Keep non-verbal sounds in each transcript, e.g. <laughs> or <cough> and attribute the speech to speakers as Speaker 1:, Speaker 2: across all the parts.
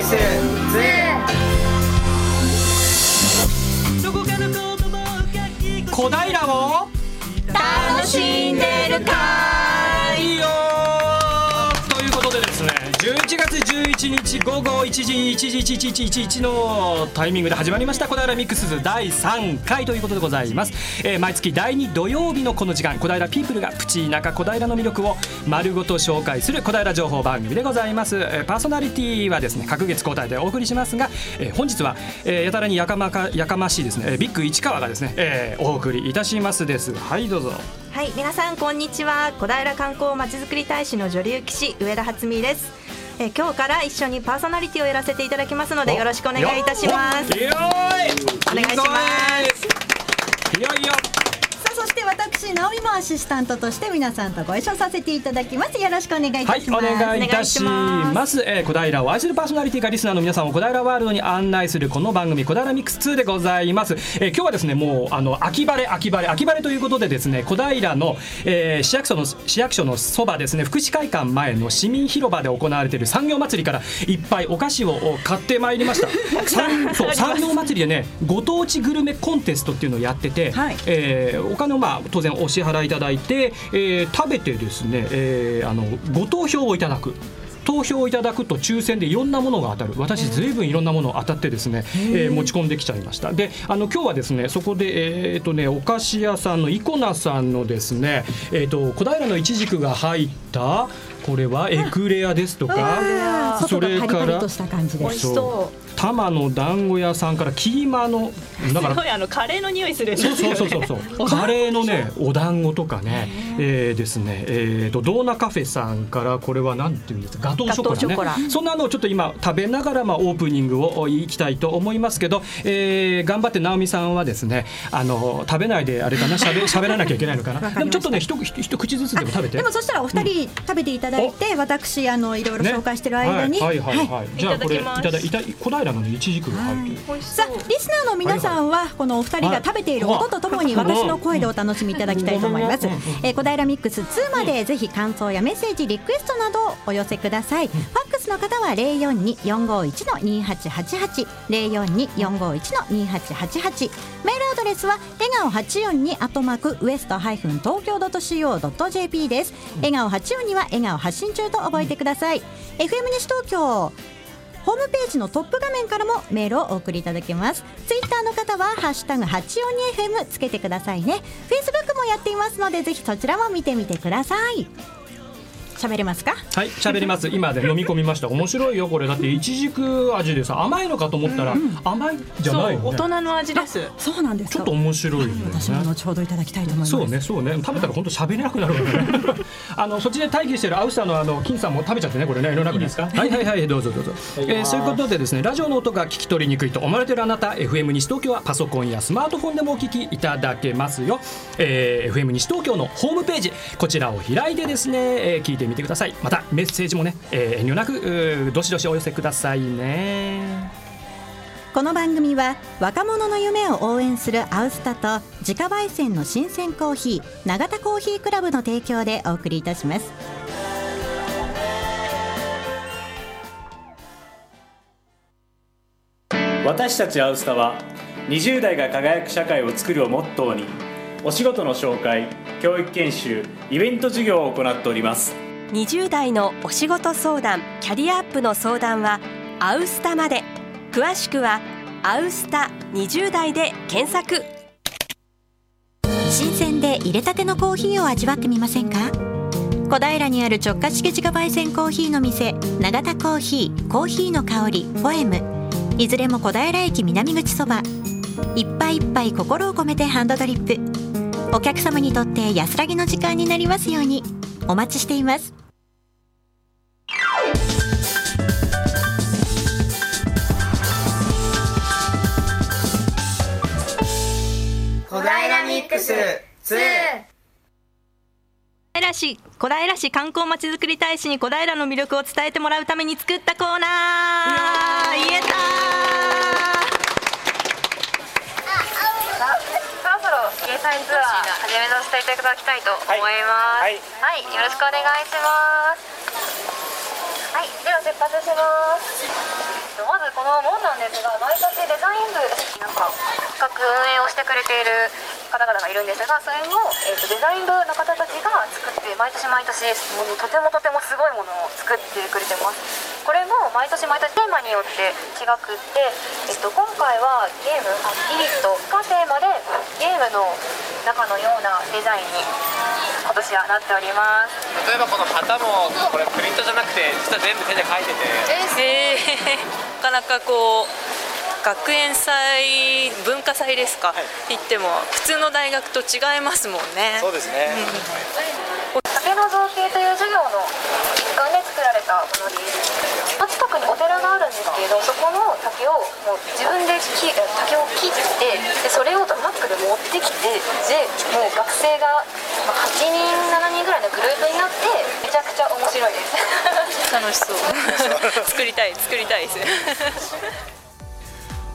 Speaker 1: 小平日午後1時1時1111のタイミングで始まりました。小平ミックスズ第3回ということでございます、えー毎月第2土曜日のこの時間小平ピープルがプチ田舎小平の魅力を丸ごと紹介する小平情報番組でございます、えーパーソナリティはですね各月交代でお送りしますが、えー本日は、えーやたらにやかまかやかましいですね。えビッグ市川がですね、えーお送りいたしますです。はいどうぞ。
Speaker 2: はい、皆さんこんにちは。小平観光まちづくり大使の女流騎士上田初美です。えー今日から一緒にパーソナリティをやらせていただきますのでよろしくお願いいたします。お願いします。
Speaker 1: いよいよ
Speaker 3: さあそして私直美もアシスタントとして皆さんとご一緒させていただきますよろしくお願いいた
Speaker 1: はい、
Speaker 3: します、
Speaker 1: お願いいたしま。
Speaker 2: ます
Speaker 1: えー小平を愛するパーソナリティがリスナーの皆さんを小平ワールドに案内するこの番組、小平ミックス2でございます。えー今日はですね、もうあの秋晴れ、秋晴れ、秋晴れということでですね、小平の、えー市役所の市役所のそばですね、福祉会館前の市民広場で行われている産業祭りからいっぱいお菓子を買ってまいりました。<laughs> 産そう産業祭りでね、ご当地グルメコンテストっていうのをやってて、
Speaker 3: はい
Speaker 1: えーお金をまあ当然お支払いいただいて、えー食べてですね、えーあのご投票をいただく。投票をいただくと抽選でいろんなものが当たる。私ずいぶんいろんなもの当たってですね、えー持ち込んできちゃいました。であの今日はですねそこでえーっとねお菓子屋さんのイコナさんのですねえーっと小平のいちじくが入ったこれはエクレアですとかそれから
Speaker 3: パリとした感じで
Speaker 2: 美味
Speaker 3: す。
Speaker 2: しそ
Speaker 1: 玉の団子屋さんからキーマのだから
Speaker 2: すごいあのカレーの匂いするんです
Speaker 1: そう
Speaker 2: よね。
Speaker 1: そうそうそうそう <laughs> カレーのねお団子とかね、えー、ですね。えー、とドーナカフェさんからこれはなんていうんですかガトーショコラね。そんなのをちょっと今食べながらまあオープニングをいきたいと思いますけど、えー、頑張って直美さんはですねあの食べないであれかなしゃべ喋らなきゃいけないのかな。<laughs> でもちょっとね一一一口ずつでも食べて。
Speaker 3: でもそしたらお二人食べていただいて、私あのいろいろ紹介してる間に、
Speaker 1: はいはいはい、はい。じゃあこれい
Speaker 2: いただ
Speaker 1: いた小平のねいちじくが入って
Speaker 3: さあリスナーの皆さんはこのお二人が食べている音とともに
Speaker 1: はい。
Speaker 3: 私の声でお楽しみいただきたいと思います。
Speaker 1: う。
Speaker 3: えー小平ミックス2までぜひ感想やメッセージリクエストなどをお寄せください。ファックスの方は零四二四五一の二八八八零四二四五一の二八八八メールアドレスは笑顔八四二アットマークウエストハイフン東京ドット CO ドット JP です。笑顔八四二は笑顔発信中と覚えてください。FM 西東京ホームページのトップ画面からもメールをお送りいただけます。ツイッターの方はハッシュタグ 842FM つけてくださいね。フェイスブックもやっていますのでぜひそちらも見てみてください。喋れますか？
Speaker 1: はい、喋ります。今で飲み込みました。面白いよ、これ。だって、いちじく味でさ、甘いのかと思ったら、甘いじゃ
Speaker 2: そ
Speaker 1: ないね。
Speaker 2: 大人の味です。
Speaker 3: そうなんです
Speaker 1: ちょっと面白いよね。
Speaker 3: 私も後ほどいただきたいと思います。
Speaker 1: そうね、そうね、食べたら本当喋れなくなるからね。<laughs> あの、そっちで待機してるアウスターのあの金さんも食べちゃってね、これね、いろんなくですか？はいはいはい、どうぞどうぞ。えーそういうことでですね、ラジオの音が聞き取りにくいと思われてるあなた、FM 西東京はパソコンやスマートフォンでもお聞きいただけますよ。えー FM 西東京のホームページ、こちらを開いてですね、えー聞いてみてください。またメッセージもね、えー遠慮なくどしどしお寄せくださいね。
Speaker 3: この番組は若者の夢を応援するアウスタと自家焙煎の新鮮コーヒー永田コーヒークラブの提供でお送りいたします。
Speaker 4: 私たちアウスタは20代が輝く社会を作るをモットーにお仕事の紹介教育研修イベント事業を行っております
Speaker 5: 20代のお仕事相談キャリアアップの相談はアウスタまで。詳しくは「アウスタ20代」で検索。
Speaker 3: 新鮮で入れたてのコーヒーを味わってみませんか？小平にある直下式自家焙煎コーヒーの店永田コーヒーコーヒーの香りポエム。いずれも小平駅南口そば。いっぱいいっぱい心を込めてハンドドリップ。お客様にとって安らぎの時間になりますように。お待ちしています。
Speaker 6: 小平ミックス2
Speaker 2: 小平市小平市観光まちづくり大使に小平の魅力を伝えてもらうために作ったコーナー言えた
Speaker 7: そろそろゲー始めさせていただきたいと思います。
Speaker 4: はい
Speaker 7: はい、よろしくお願いします。はい、では出発します。とまずこの門なんですが毎年デザイン部なんか企画運営をしてくれている方々がいるんですがそれの、えー、とデザイン部の方たちが作って毎年毎年もうとてもとてもすごいものを作ってくれてます。これも毎年毎年テーマによって違くって、えっと、今回はゲームイリットがテーマでゲームの中のようなデザインに今年はなっております。
Speaker 8: 例えばこの旗もこれプリントじゃなくて実は全部手で書いてて。
Speaker 9: えー、なかなかこう学園祭文化祭ですか、言っても普通の大学と違いますもんね。
Speaker 8: そうですね、
Speaker 7: 竹の造形という授業の一環で作られたものです近くにお寺があるんですけれどそこの竹をもう自分で木竹を切ってでそれをトラックで持ってきてでもう学生がまあ8人7人ぐらいのグループになってめちゃくちゃ面白いです。
Speaker 9: 楽しそう。<laughs> 作りたい作りたいです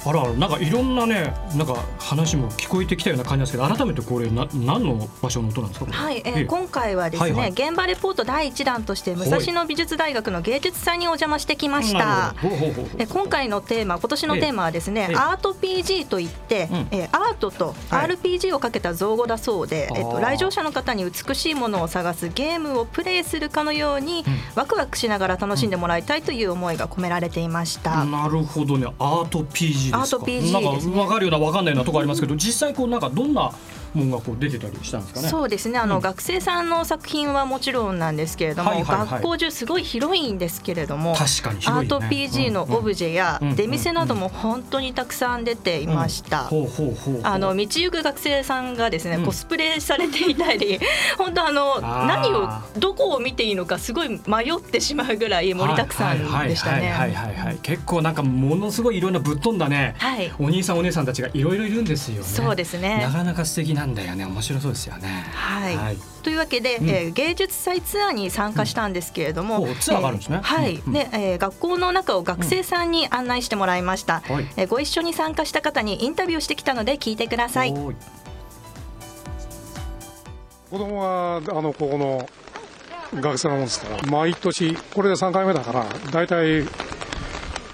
Speaker 1: あらなんかいろんなねなんか話も聞こえてきたような感じですけど改めてこれな何の場所の音なんですか？
Speaker 2: はい、えー
Speaker 1: ええ。
Speaker 2: 今回はですね、
Speaker 1: はいはい。
Speaker 2: 現場レポート第一弾として武蔵野美術大学の芸術祭にお邪魔してきました。
Speaker 1: なるほど。ほうほうほうほう。
Speaker 2: で今回のテーマ今年のテーマはですね、
Speaker 1: ええ。
Speaker 2: アート PG といって、
Speaker 1: うん。
Speaker 2: えーアートと
Speaker 1: はい。
Speaker 2: RPG をかけた造語だそうで、えっ
Speaker 1: あー
Speaker 2: と来場者の方に美しいものを探すゲームをプレイするかのように、
Speaker 1: うん。
Speaker 2: ワクワクしながら楽しんでもらいたいという思いが込められていました。
Speaker 1: なるほどね。アート PG
Speaker 2: アート PG
Speaker 1: なんか
Speaker 2: ですね。
Speaker 1: 分かるような分かんないようなとこありますけど実際こうなんかどんなもんがこう出てたりしたんですかね。
Speaker 2: そうですね。あの、
Speaker 1: うん。
Speaker 2: 学生さんの作品はもちろんなんですけれども、
Speaker 1: はいはいはい。
Speaker 2: 学校中すごい広いんですけれども
Speaker 1: 確かに広いね。
Speaker 2: アート PG のオブジェや出店なども本当にたくさん出ていました。
Speaker 1: ほうほうほうほう。
Speaker 2: あの道行く学生さんがですね、
Speaker 1: うん。
Speaker 2: コスプレされていたり <laughs> 本当あの何をどこを見ていいのかすごい迷ってしまうぐらい盛りだくさんでしたね。
Speaker 1: はいはいはいはいはいはい。結構なんかものすごいいろんなぶっ飛んだね、
Speaker 2: はい。
Speaker 1: お兄さんお姉さんたちがいろいろいるんですよね。
Speaker 2: そうですね。
Speaker 1: なかなか素敵なんだよね。面白そうですよね。
Speaker 2: はい。
Speaker 1: はい。
Speaker 2: というわけで、
Speaker 1: うん。
Speaker 2: えー芸術祭ツアーに参加したんですけれども、
Speaker 1: うん。おツアーがあるんですね。
Speaker 2: えはい、
Speaker 1: うん
Speaker 2: で、えー学校の中を学生さんに案内してもらいました、
Speaker 1: はい。
Speaker 2: えーご一緒に参加した方にインタビューしてきたので聞いてください。
Speaker 10: 子供はあのここの学生なもんですから毎年これで3回目だから大体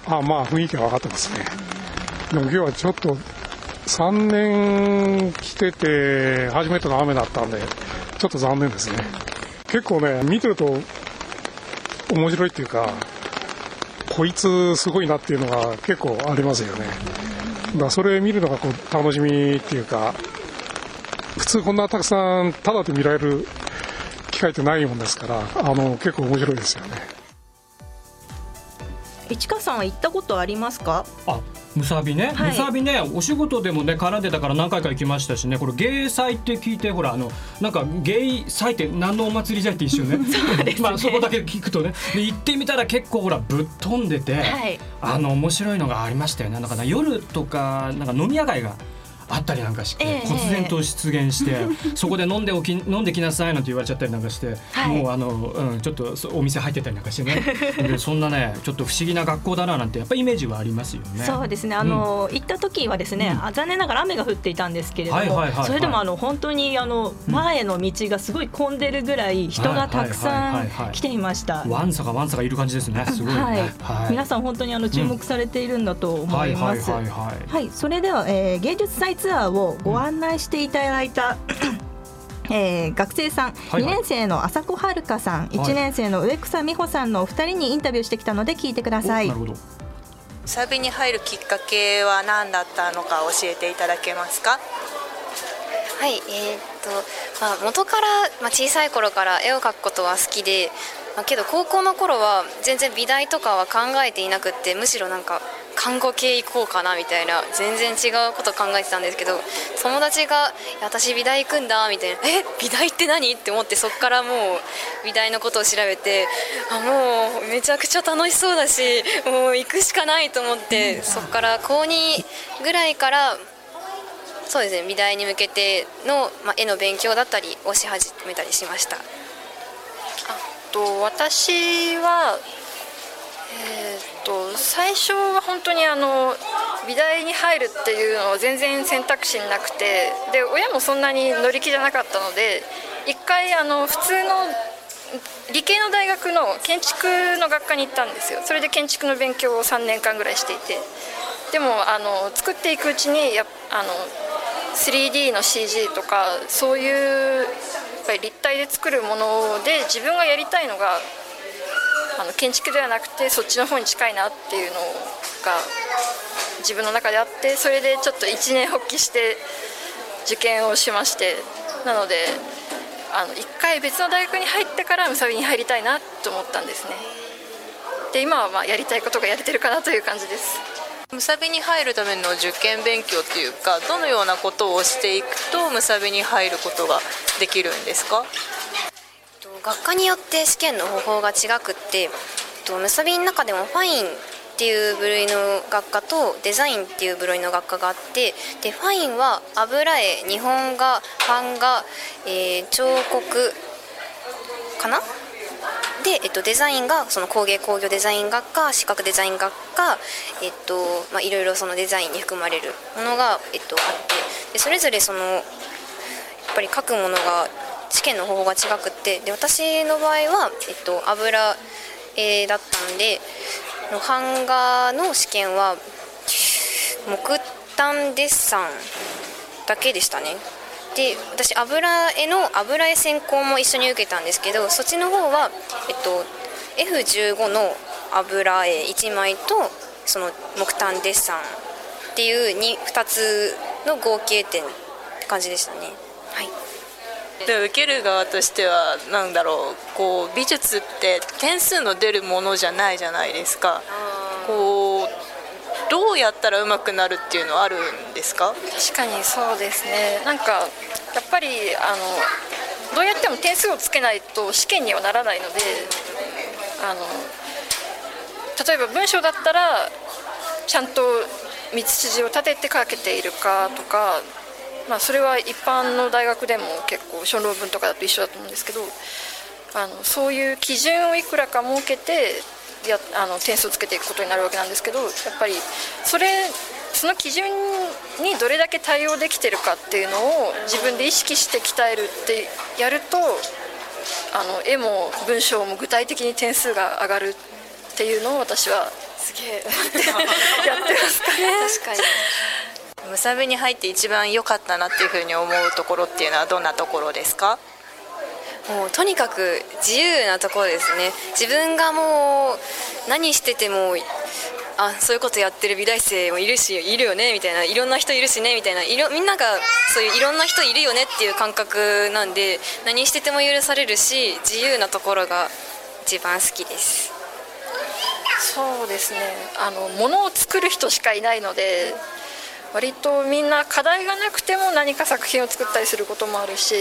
Speaker 10: あまあ雰囲気は分かってますね。でも今日はちょっと3年来てて初めての雨だったんでちょっと残念ですね。結構ね見てると面白いっていうかこいつすごいなっていうのが結構ありますよね。だからそれ見るのがこう楽しみっていうか普通こんなたくさんタダで見られる機会ってないもんですからあの結構面白いですよね。
Speaker 2: 市川さんは行ったことありますか？
Speaker 1: あむさびね、
Speaker 2: はい。
Speaker 1: むさびねお仕事でもね絡んでたから何回か行きましたしね。これ芸祭って聞いてほらあのなんか芸祭って何のお祭りじゃって一瞬ね。<laughs> まあそこだけ聞くとね。で行ってみたら結構ほらぶっ飛んでて、
Speaker 2: はい。
Speaker 1: あの面白いのがありましたよね。なんかね夜とかなんか飲み屋街があったりなんかして、
Speaker 2: ええ。
Speaker 1: 忽然と出現して、<laughs> そこで飲んでおき飲んできなさいなんて言われちゃったりなんかして、
Speaker 2: はい。
Speaker 1: もうあの、うん、ちょっとそお店入ってたりなんかしてね。<laughs> でそんなねちょっと不思議な学校だななんてやっぱりイメージはありますよね。
Speaker 2: そうですね。あの、行った時はですね、
Speaker 1: うん。
Speaker 2: あ残念ながら雨が降っていたんですけれども、それでもあの本当にあの前の道がすごい混んでるぐらい人がたくさん
Speaker 1: はい
Speaker 2: 来ていました。
Speaker 1: ワンサがワンサがいる感じですね。<laughs> すごいね。
Speaker 2: はい、
Speaker 1: はい。
Speaker 2: 皆さん本当にあの注目されているんだと思います。
Speaker 1: はいはいはいはい。
Speaker 2: はい、それでは、えー芸術祭ツアーをご案内していただいた、<clears throat> えー学生さん、
Speaker 1: はい
Speaker 2: 2年生の朝子はるかさん、1年生の植草美穂さんのお二人にインタビューしてきたので聞いてください。
Speaker 1: なるほど。
Speaker 9: サビに入るきっかけは何だったのか教えていただけますか？
Speaker 7: はい、えーっと、まあ、元から、まあ、小さい頃から絵を描くことは好きで、まあ、けど高校の頃は全然美大とかは考えていなくってむしろなんか看護系行こうかなみたいな全然違うこと考えてたんですけど友達が「私美大行くんだ」みたいな「え美大って何?」って思ってそこからもう美大のことを調べてあもうめちゃくちゃ楽しそうだしもう行くしかないと思ってそこから高2ぐらいからそうですね美大に向けての、ま、絵の勉強だったりをし始めたりしましたあ
Speaker 11: と私は、えー、と最初は本当にあの美大に入るっていうのは全然選択肢なくてで親もそんなに乗り気じゃなかったので一回あの普通の理系の大学の建築の学科に行ったんですよ。それで建築の勉強を3年間ぐらいしていて。でもあの作っていくうちにやあの 3D の CG とかそういうやっぱり立体で作るもので自分がやりたいのがあの建築ではなくてそっちの方に近いなっていうのが自分の中であってそれでちょっと一年発起して受験をしましてなのであの1回別の大学に入ってからむさびに入りたいなと思ったんですね。で今はまあやりたいことがやれてるかなという感じです。
Speaker 9: むさびに入るための受験勉強っていうかどのようなことをしていくとむさびに入ることができるんですか？
Speaker 7: と学科によって試験の方法が違くってむさびの中でもファインっていう部類の学科とデザインっていう部類の学科があってでファインは油絵日本画版画、えー、彫刻かな？で、えっと、デザインがその工芸工業デザイン学科視覚デザイン学科、えっとまあ、いろいろそのデザインに含まれるものが、えっと、あってでそれぞれそのやっぱり書くものが試験の方法が違くって。で私の場合は、えっと、油絵だったんで版画の試験は木炭デッサンだけでしたね。で私油絵の油絵専攻も一緒に受けたんですけどそっちの方は、えっと、F15 の油絵1枚とその木炭デッサンっていう 2, 2つの合計点って感じでしたね。はい。
Speaker 9: で受ける側としては何だろうこう美術って点数の出るものじゃないじゃないですか。こうどうやったらうまくなるっていうのはあるんですか？
Speaker 11: 確かにそうですね。なんかやっぱりあのどうやっても点数をつけないと試験にはならないのであの例えば文章だったらちゃんと道筋を立てて書けているかとかまあ、それは一般の大学でも結構小論文とかだと一緒だと思うんですけどあのそういう基準をいくらか設けてやあの点数をつけていくことになるわけなんですけどやっぱりそれその基準にどれだけ対応できてるかっていうのを自分で意識して鍛えるってやるとあの絵も文章も具体的に点数が上がるっていうのを私はすげえやってますかね。
Speaker 9: 確かにむさびに入って一番良かったなっていうふうに思うところっていうのはどんなところですか？
Speaker 7: もうとにかく自由なところですね。自分がもう何しててもあそういうことやってる美大生もいるしいるよねみたいないろんな人いるしねみたいないろみんながそういういろんな人いるよねっていう感覚なんで何してても許されるし自由なところが一番好きです。
Speaker 11: そうですね。あの物を作る人しかいないので割とみんな課題がなくても何か作品を作ったりすることもあるし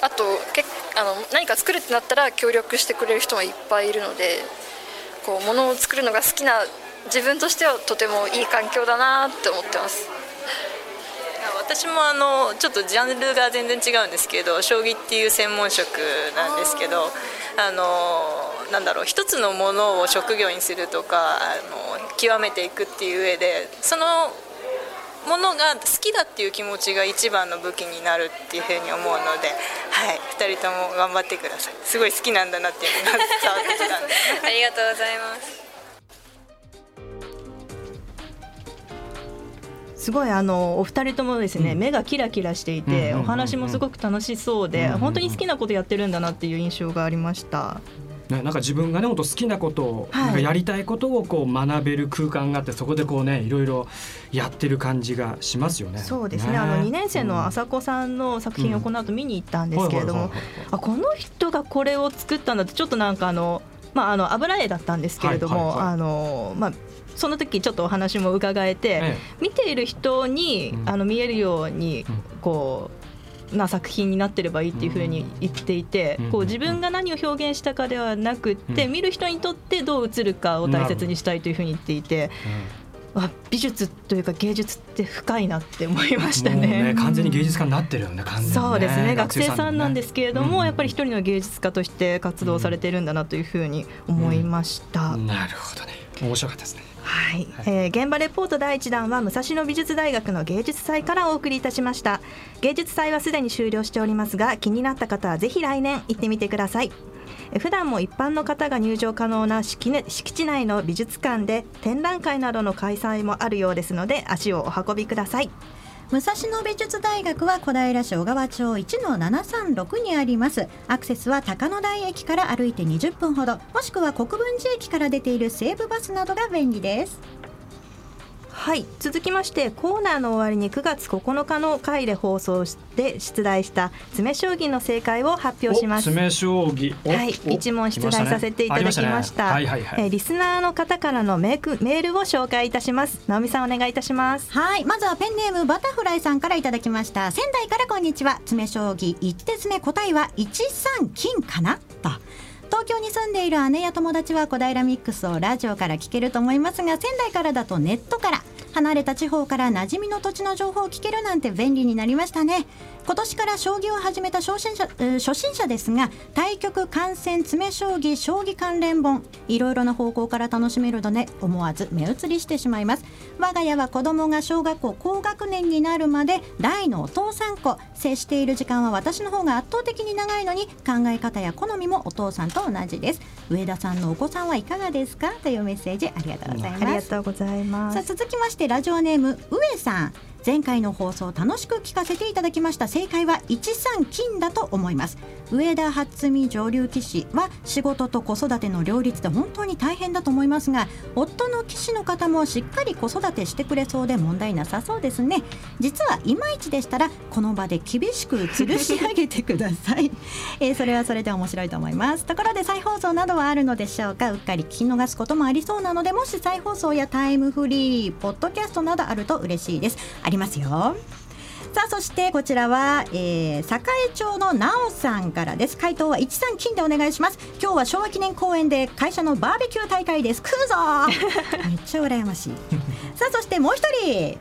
Speaker 11: あとけあの何か作るってなったら協力してくれる人もいっぱいいるのでこう物を作るのが好きな自分としてはとてもいい環境だなって思ってます。
Speaker 9: 私もあのちょっとジャンルが全然違うんですけど将棋っていう専門職なんですけどあのなんだろう一つのものを職業にするとかあの極めていくっていう上でそのものが好きだっていう気持ちが一番の武器になるっていうふうに思うので、はい、2人とも頑張ってください。すごい好きなんだなっていうのが伝わってきたんで。
Speaker 7: ありがとうございます。
Speaker 2: すごいあのお二人ともですね、うん、目がキラキラしていて、お話もすごく楽しそうで、本当に好きなことやってるんだなっていう印象がありました。
Speaker 1: ね、なんか自分がね本当好きなことを、はい、なんかやりたいことをこう学べる空間があってそこでこうねいろいろやってる感じがしますよね。
Speaker 2: そうですね。ね。あの2年生の朝子さんの作品をこの後見に行ったんですけれども、あこの人がこれを作ったんだってちょっとなんかあのまああの油絵だったんですけれども、あのまあその時ちょっとお話も伺えて、ええ、見ている人に、あの見えるようにこう。な作品になってればいいっていうふうに言っていて、こう自分が何を表現したかではなくて、見る人にとってどう映るかを大切にしたいというふうに言っていて。あ美術というか芸術って深いなって思いましたね。<laughs>
Speaker 1: ね完全に芸術家になってるよね。ね
Speaker 2: そうですね。学生さんなんですけれども、うん、やっぱり一人の芸術家として活動されてるんだなというふうに思いました。
Speaker 1: うんうん、なるほどね。面白かったですね。
Speaker 2: はい、えー、現場レポート第一弾は武蔵野美術大学の芸術祭からお送りいたしました。芸術祭はすでに終了しておりますが気になった方はぜひ来年行ってみてください。え普段も一般の方が入場可能な敷,、ね、敷地内の美術館で展覧会などの開催もあるようですので足をお運びください
Speaker 3: 武蔵野美術大学は小平市小川町1の736にあります。アクセスは高野台駅から歩いて20分ほど。もしくは国分寺駅から出ている西武バスなどが便利です。
Speaker 2: はい続きましてコーナーの終わりに9月9日の回で放送して出題した詰将棋の正解を発表します。
Speaker 1: 詰将棋。
Speaker 2: はい一問出題させていただきました。
Speaker 1: はいはいはい、
Speaker 2: えーリスナーの方からのメークメールを紹介いたします。直美さんお願いいたします。
Speaker 3: はいまずはペンネームバタフライさんからいただきました。仙台からこんにちは。詰将棋一手詰め答えは一三金かな？と東京に住んでいる姉や友達は小平ミックスをラジオから聞けると思いますが仙台からだとネットから離れた地方から馴染みの土地の情報を聞けるなんて便利になりましたね。今年から将棋を始めた初心者,、初心者ですが対局観戦詰将棋将棋関連本いろいろな方向から楽しめるので思わず目移りしてしまいます。我が家は子供が小学校高学年になるまで大のお父さん子接している時間は私の方が圧倒的に長いのに考え方や好みもお父さんと同じです。上田さんのお子さんはいかがですか？というメッセージありがとうございます。
Speaker 2: ありがとうございます。
Speaker 3: さあ続きましてラジオネーム上さん前回の放送楽しく聞かせていただきました。正解は一三金だと思います。上田初美上流棋士は仕事と子育ての両立で本当に大変だと思いますが夫の棋士の方もしっかり子育てしてくれそうで問題なさそうですね。実はいまいちでしたらこの場で厳しく吊るし上げてください、<laughs> えーそれはそれで面白いと思います。ところで再放送などはあるのでしょうか？うっかり聞き逃すこともありそうなのでもし再放送やタイムフリーポッドキャストなどあると嬉しいです。ありますよ。さあそしてこちらは、えー、栄町のなおさんからです。回答は一三金でお願いします。今日は昭和記念公園で会社のバーベキュー大会です。食うぞー。<laughs> めっちゃ羨ましい。さあそしてもう一人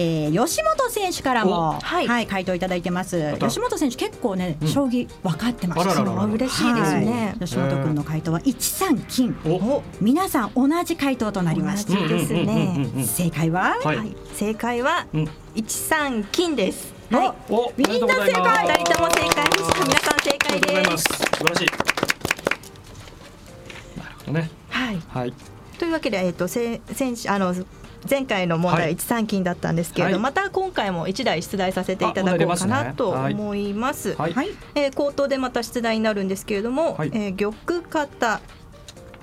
Speaker 3: えー、吉本選手からも、はい、回答いただいてます。
Speaker 2: た
Speaker 3: 吉本選手結構ね、将棋分かってます。
Speaker 2: あらららら嬉しいですね
Speaker 3: はい吉本君の回答は一三金。皆さん同じ回答となりました。
Speaker 2: 同じですね
Speaker 3: 正解は、
Speaker 2: はい正解は一三金です。はい。
Speaker 1: お
Speaker 2: みんな正解。二人とも正解でした。皆さん正解
Speaker 1: ありがとうござい
Speaker 2: で。
Speaker 1: ますす素晴らしいなるほどね
Speaker 2: はい。
Speaker 1: はい
Speaker 2: というわけでえっ、とせ先週あの前回の問
Speaker 1: はい。
Speaker 2: 題一三金だったんですけれど、
Speaker 1: はい。
Speaker 2: また今回も一題出題させていただこうかなと思います。
Speaker 1: はい。はい。
Speaker 2: えー口頭でまた出題になるんですけれども、
Speaker 1: はい。
Speaker 2: えー玉型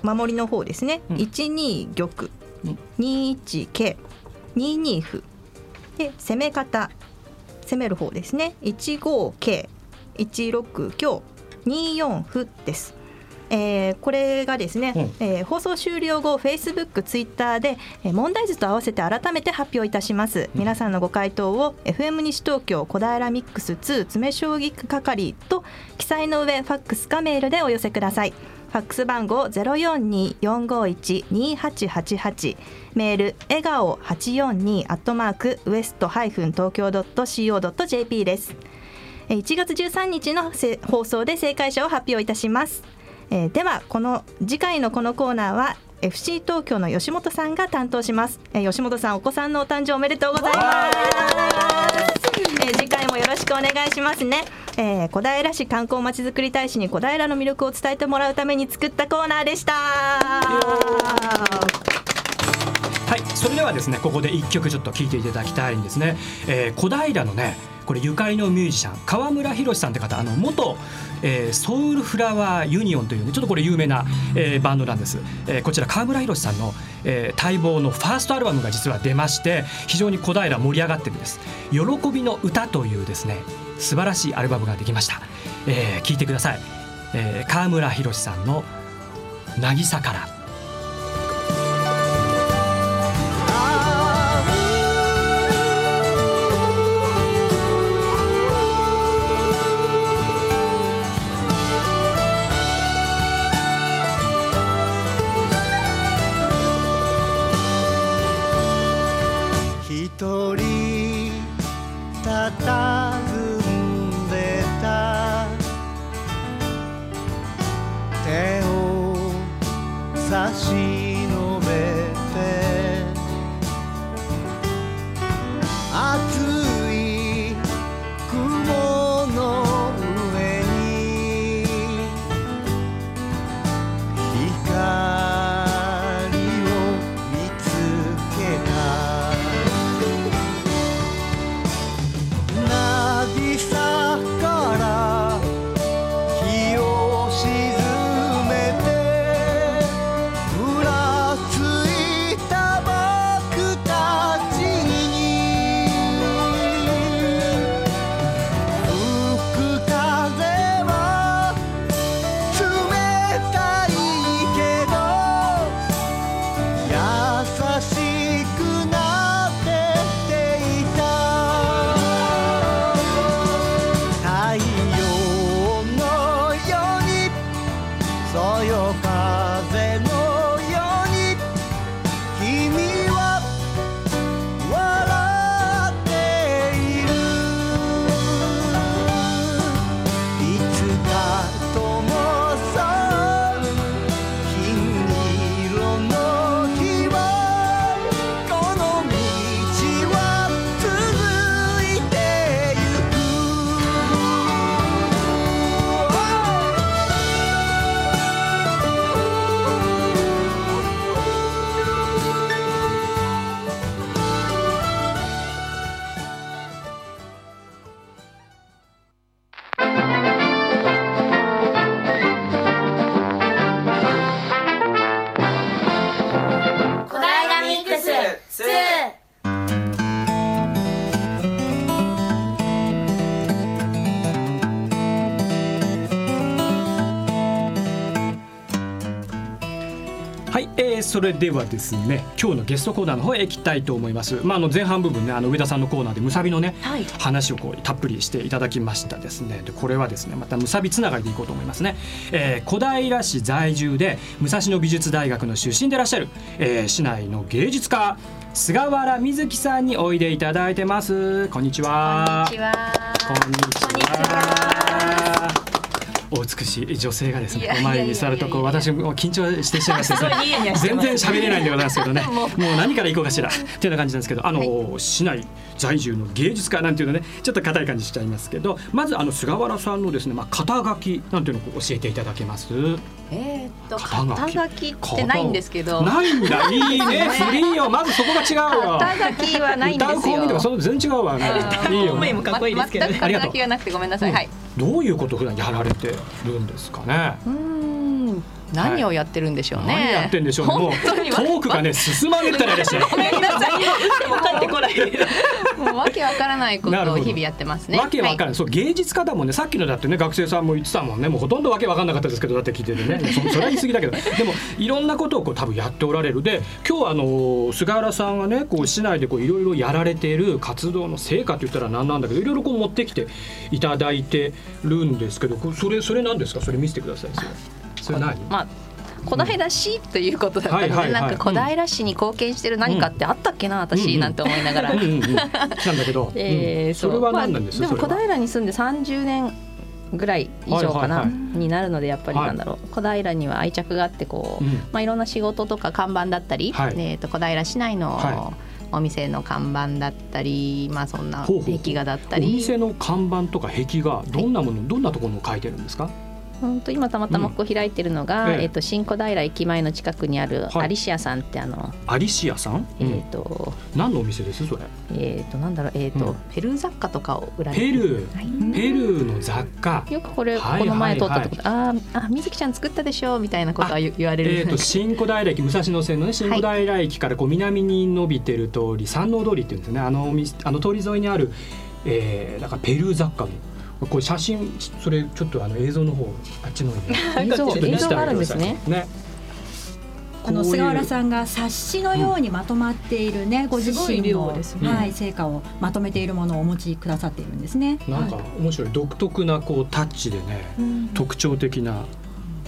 Speaker 2: 守りの方ですね。
Speaker 1: うん。
Speaker 2: 一二玉、二一桂、二二歩で攻め方攻める方ですね。一五桂、一六香、二四歩です。えーこれがですね、
Speaker 1: うん
Speaker 2: えー放送終了後、フェイスブック、ツイッターで、えー問題図と合わせて改めて発表いたします。皆さんのご回答を FM 西東京小平ミックス2詰将棋係と記載の上、ファックスかメールでお寄せください。ファックス番号ゼロ四二四五一二八八八メール笑顔八四二アットマークウエストハイフン東京ドット CO ドット JP です。えー1月13日のせ放送で正解者を発表いたします。えーではこの次回のこのコーナーは FC 東京の吉本さんが担当します、えー吉本さんお子さんのお誕生おめでとうございます、えー次回もよろしくお願いしますね、えー小平市観光まちづくり大使に小平の魅力を伝えてもらうために作ったコーナーでした
Speaker 1: はい、それではですねここで一曲ちょっと聴いていただきたいんですね、えー小平のねこれゆかりのミュージシャン川村博さんって方あの元、えーソウルフラワーユニオンというねちょっとこれ有名な、えーバンドなんです、えーこちら川村博さんの、えー待望のファーストアルバムが実は出まして非常に小平盛り上がってるんです「喜びの歌」というですね素晴らしいアルバムができました、えー聞いてください、えー川村博さんの「渚から」
Speaker 12: た
Speaker 1: それではですね今日のゲストコーナーの方へ行きたいと思います、まあ、あの前半部分ねあの上田さんのコーナーでむさびのね、
Speaker 2: はい。
Speaker 1: 話をこうたっぷりしていただきましたですね。でこれはですねまたむさびつながりでいこうと思いますね、えー小平市在住で武蔵野美術大学の出身でいらっしゃる、えー市内の芸術家菅原瑞希さんにおいでいただいてます。こんにちは。
Speaker 13: こんにちは。
Speaker 1: こんにちは。お美しい女性がですね、お前に座るとこう私も緊張してしまいまして全然喋れないんでございますけどね、<laughs>
Speaker 2: も
Speaker 1: もう何から行こうかしら。<laughs> っていうような感じなんですけど、あの、市内在住の芸術家なんていうのね、ちょっと硬い感じしちゃいますけど、まずあの菅原さんのですね、まあ肩書きなんていうのを教えていただけます？
Speaker 13: えーっと
Speaker 1: 肩書き。
Speaker 13: ってないんですけど。
Speaker 1: ないんだ、いい <laughs> ね、フリーよ、まずそこが違うわ。
Speaker 13: 肩書きはないんですよ。
Speaker 1: 歌う公務員とかその全然違うわ。ね。い。いよ。
Speaker 2: もかっこいいですけどね。
Speaker 13: 全く肩書きがなくてごめんなさい。はい。
Speaker 1: どういうことを普段やられてるんですかね。
Speaker 13: 何をやってるんでしょうね。
Speaker 1: 何やってんでしょうね。もうトークがね進まねったらいらっしゃる。
Speaker 13: ごめんなさい。
Speaker 2: もう帰ってこない。
Speaker 13: もうわけわからないことを日々やってますね。
Speaker 1: わけわかん
Speaker 13: は
Speaker 1: ない、そう芸術家だもんねさっきのだってね学生さんも言ってたもんねもうほとんどわけわかんなかったですけどだって聞いててね <laughs> そそれは言い過ぎだけどでもいろんなことをこう多分やっておられるで今日はあの菅原さんがねこう市内でこういろいろやられている活動の成果って言ったら何なんだけどいろいろこう持ってきていただいてるんですけどこそれそれ何ですか？それ見せてくださいそれそれ何
Speaker 13: まあ小平市ということだったので、なんか小平市に貢献してる何かってあったっけな、私なんて思いながら。
Speaker 1: うんうんうん。なんだけど、<laughs>
Speaker 13: えー
Speaker 1: うん。それは何なんです、
Speaker 13: まあ、でも小平に住んで30年ぐらい以上かな、になるのでやっぱり
Speaker 1: はい
Speaker 13: なんだろう、小平には愛着があってこう、
Speaker 1: うん。
Speaker 13: まあ、いろんな仕事とか看板だったり、
Speaker 1: はい。
Speaker 13: えー、と小平市内の、
Speaker 1: は
Speaker 13: お店の看板だったり、まあ、そんな壁画だった
Speaker 1: お
Speaker 13: り
Speaker 1: 店の看板とか壁画どんなもの、どんなところを書いてるんですか？
Speaker 13: うんと今たまたまここ開いてるのが、
Speaker 1: うん。ええ。
Speaker 13: えー、と新小平駅前の近くにある
Speaker 1: はい。
Speaker 13: アリシアさんってあの、
Speaker 1: アリシアさん、
Speaker 13: えーと
Speaker 1: 何のお店です？それ。
Speaker 13: えー、となんだろう、えーと
Speaker 1: うん。
Speaker 13: ペルー雑貨とかを売られて
Speaker 1: ペルー、
Speaker 13: はい。
Speaker 1: ペルーの雑貨。
Speaker 13: よくこれ、
Speaker 1: はい
Speaker 13: この前通ったとこ
Speaker 1: は
Speaker 13: で、あーあ水木ちゃん作ったでしょみたいなことは言言われる、
Speaker 1: えー、と新小平駅武蔵野線のね新小平駅からこう南に伸びてる通り山王通りっていうんですね。あのあの通り沿いにある、えー、なんかペルー雑貨のこれ写真それちょっとあの映像の方あっちの方に。<laughs>
Speaker 13: 映像映像があるんですね。
Speaker 1: ね。
Speaker 3: あの菅原さんが冊子のようにまとまっているね、ご自
Speaker 2: すごい
Speaker 3: 身の、
Speaker 2: 量ですね。
Speaker 3: はい、成果をまとめているものをお持ちくださっているんですね。
Speaker 1: なんか面白い独特なこうタッチでね、特徴的な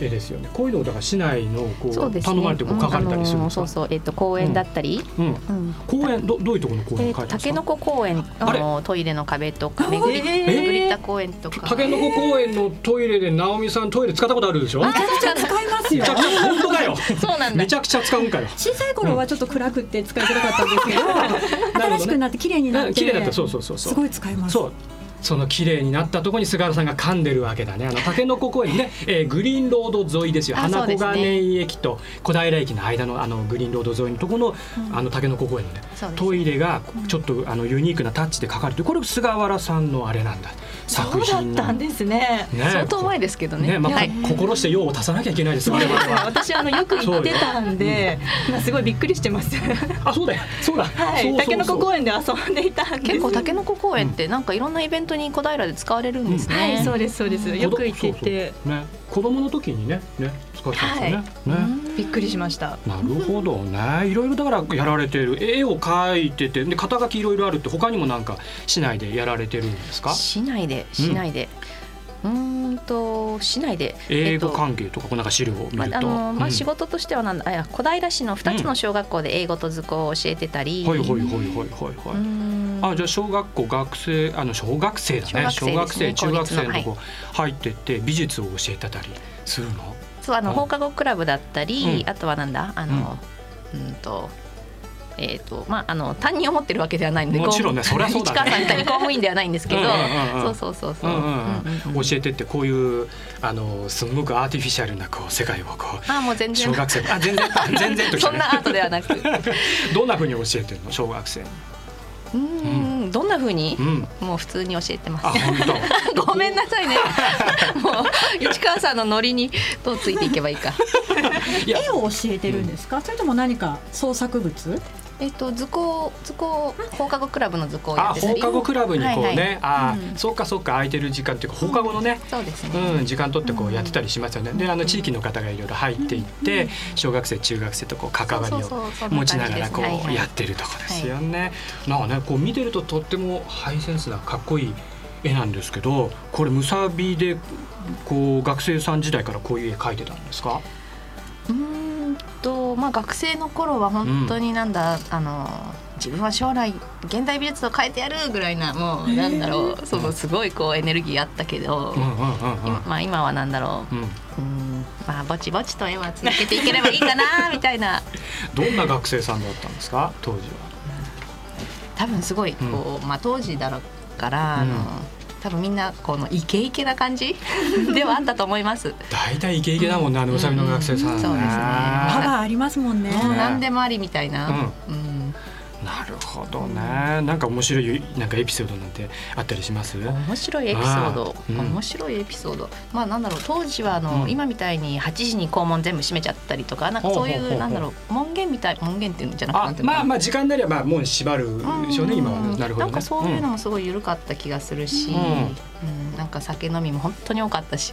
Speaker 1: 絵ですよね。こういうのをだから市内のこう
Speaker 13: ね。
Speaker 1: 頼まれてこう書かれたりするんですか、
Speaker 13: うんあのーそうそうえっ、と公園だったり、
Speaker 1: うん。
Speaker 13: うん。
Speaker 1: 公園どどういうところの公園書いてますか？
Speaker 13: たけのこ公園あのトイレの壁とかめぐり
Speaker 1: えー？
Speaker 13: めぐりた公園とか。
Speaker 1: たけのこ公園のトイレで直美さんトイレ使ったことあるでしょ？
Speaker 3: めちゃくちゃ使いますよ。
Speaker 1: 本当かよ
Speaker 13: そうなんだ
Speaker 1: めちゃくちゃ使うんかよ
Speaker 3: 小さい頃はちょっと暗くって使いづらかったんですけど、<laughs> 新しくなって綺麗になって、
Speaker 1: 綺麗だった。そうそうそうそう。
Speaker 3: すごい使います。
Speaker 1: そうその綺麗になったところに菅原さんが噛んでるわけだね。あのたけのこ公園ね、えーグリーンロード沿いですよ。
Speaker 13: あ
Speaker 1: 花小
Speaker 13: そうですね。
Speaker 1: 金井駅と小平駅の間のあのグリーンロード沿いのところの、あのたけのこ公園のね
Speaker 13: そうです
Speaker 1: トイレがちょっとあのユニークなタッチで書かれてるこれ菅原さんのあれなんだ。作
Speaker 2: そう
Speaker 1: 品
Speaker 2: だったんですね。
Speaker 1: ね。
Speaker 13: 相当前ですけどね。
Speaker 1: ね。まあ、
Speaker 13: はい。
Speaker 1: 心して用を足さなきゃいけないです我々は。
Speaker 2: 私あのよく行ってたんで、今す。ごいびっくりしてます。
Speaker 1: あそうだよ。そうだ。
Speaker 2: はい、たけのこ公園で遊んでいた。
Speaker 13: 結構たけのこ公園ってなんかいろんなイベントに小平で使われるんですね、
Speaker 2: はい、そうですそうです。よく行っていて、
Speaker 1: ね。子供の時にねね使ってたんですよね。
Speaker 2: はい。
Speaker 1: ね。
Speaker 2: びっくりしました。
Speaker 1: なるほどね。いろいろだからやられてる。絵を描いててで肩書きいろいろあるって他にもなんか市内でやられてるんですか？
Speaker 13: 市内で市内でうーんと市内で
Speaker 1: 英語
Speaker 13: えっと
Speaker 1: 関係とかなんか資料を見
Speaker 13: ま
Speaker 1: ると、
Speaker 13: ああのまあ、
Speaker 1: うん
Speaker 13: 仕事としてはなんだ、あ小平市の2つの小学校で英語と図工を教えてたり、
Speaker 1: ほいほいほいほいほいほい、あじゃあ小学校学生あの小学生だね。
Speaker 13: 小学生
Speaker 1: 中学生のとこ入ってって美術を教えてたりするの？
Speaker 13: そうあの
Speaker 1: うん。
Speaker 13: 放課後クラブだったり、
Speaker 1: うん。
Speaker 13: あとはなんだ？あの、うん、と。えーとまあ、あの担任を持ってるわけではないので
Speaker 1: もちろんねそりゃそうだね。
Speaker 13: 市川さんみたいに公務員ではないんですけどそうそうそうそう、
Speaker 1: 教えてってこういうあのすごくアーティフィシャルなこう世界をこう
Speaker 13: あもう全然。
Speaker 1: 小学生。あ全然。あ全然
Speaker 13: そんなアートではなく。<laughs>
Speaker 1: どんな風に教えてるの？小学生に
Speaker 13: うーんどんな風に、
Speaker 1: うん。
Speaker 13: もう普通に教えてます。<laughs> ごめんなさいね。<laughs> もう市川さんのノリにどうついていけばいいか。
Speaker 3: 絵を教えてるんですか、それとも何か創作物？
Speaker 13: えっと図工図工放課後クラブの図工をや
Speaker 1: あ
Speaker 13: ってたり。
Speaker 1: 放課後クラブにこうね、
Speaker 13: はいはい。
Speaker 1: あ
Speaker 13: うん。
Speaker 1: そうかそうか空いてる時間っていうか放課後のね、
Speaker 13: そうですね。
Speaker 1: うん、時間取ってこうやってたりしますよね。であの地域の方がいろいろ入っていって小学生中学生とこう関わりを持ちながらこうやってるとこですよね。なんかねこう見てるととってもハイセンスなかっこいい絵なんですけどこれムサビでこう学生さん時代からこういう絵描いてたんですか？
Speaker 13: うーんとまあ学生の頃は本当になんだ、あの自分は将来現代美術を変えてやるぐらいなもうなんだろうそうすごいこうエネルギーあったけど、
Speaker 1: うんうんうんうん。
Speaker 13: 今まあ今はなんだろう、
Speaker 1: うん。
Speaker 13: うんまあぼちぼちと絵は続けていければいいかなみたいな。<laughs>
Speaker 1: どんな学生さんだったんですか？当時は。
Speaker 13: 多分すごいこう、まあ当時だろうから、あの多分みんなこのイケイケな感じ <laughs> ではあったと思います。
Speaker 1: 大体イケイケだもんね、あのうさみの学生さん、ね。
Speaker 13: そうですね。
Speaker 3: パワーありますもんね。
Speaker 13: 何でもありみたいな。
Speaker 1: うん。
Speaker 13: うん
Speaker 1: なるほどね。なんか面白いなんかエピソードなんてあったりします？
Speaker 13: 面白いエピソード、
Speaker 1: うん。
Speaker 13: 面白いエピソード。まあなんだろう当時はあの、
Speaker 1: うん。
Speaker 13: 今みたいに8時に校門全部閉めちゃったりとかなんかそうい
Speaker 1: ほう
Speaker 13: なんだろう門限みたい門限っていうんじゃなくてな
Speaker 1: あ
Speaker 13: んて
Speaker 1: まあまあ時間になればもう縛るでしょうね今は
Speaker 13: うん
Speaker 1: なるほどね。
Speaker 13: なんかそういうのもすごい緩かった気がするし、
Speaker 1: うん。
Speaker 13: うん。なんか酒飲みも本当に多かったし、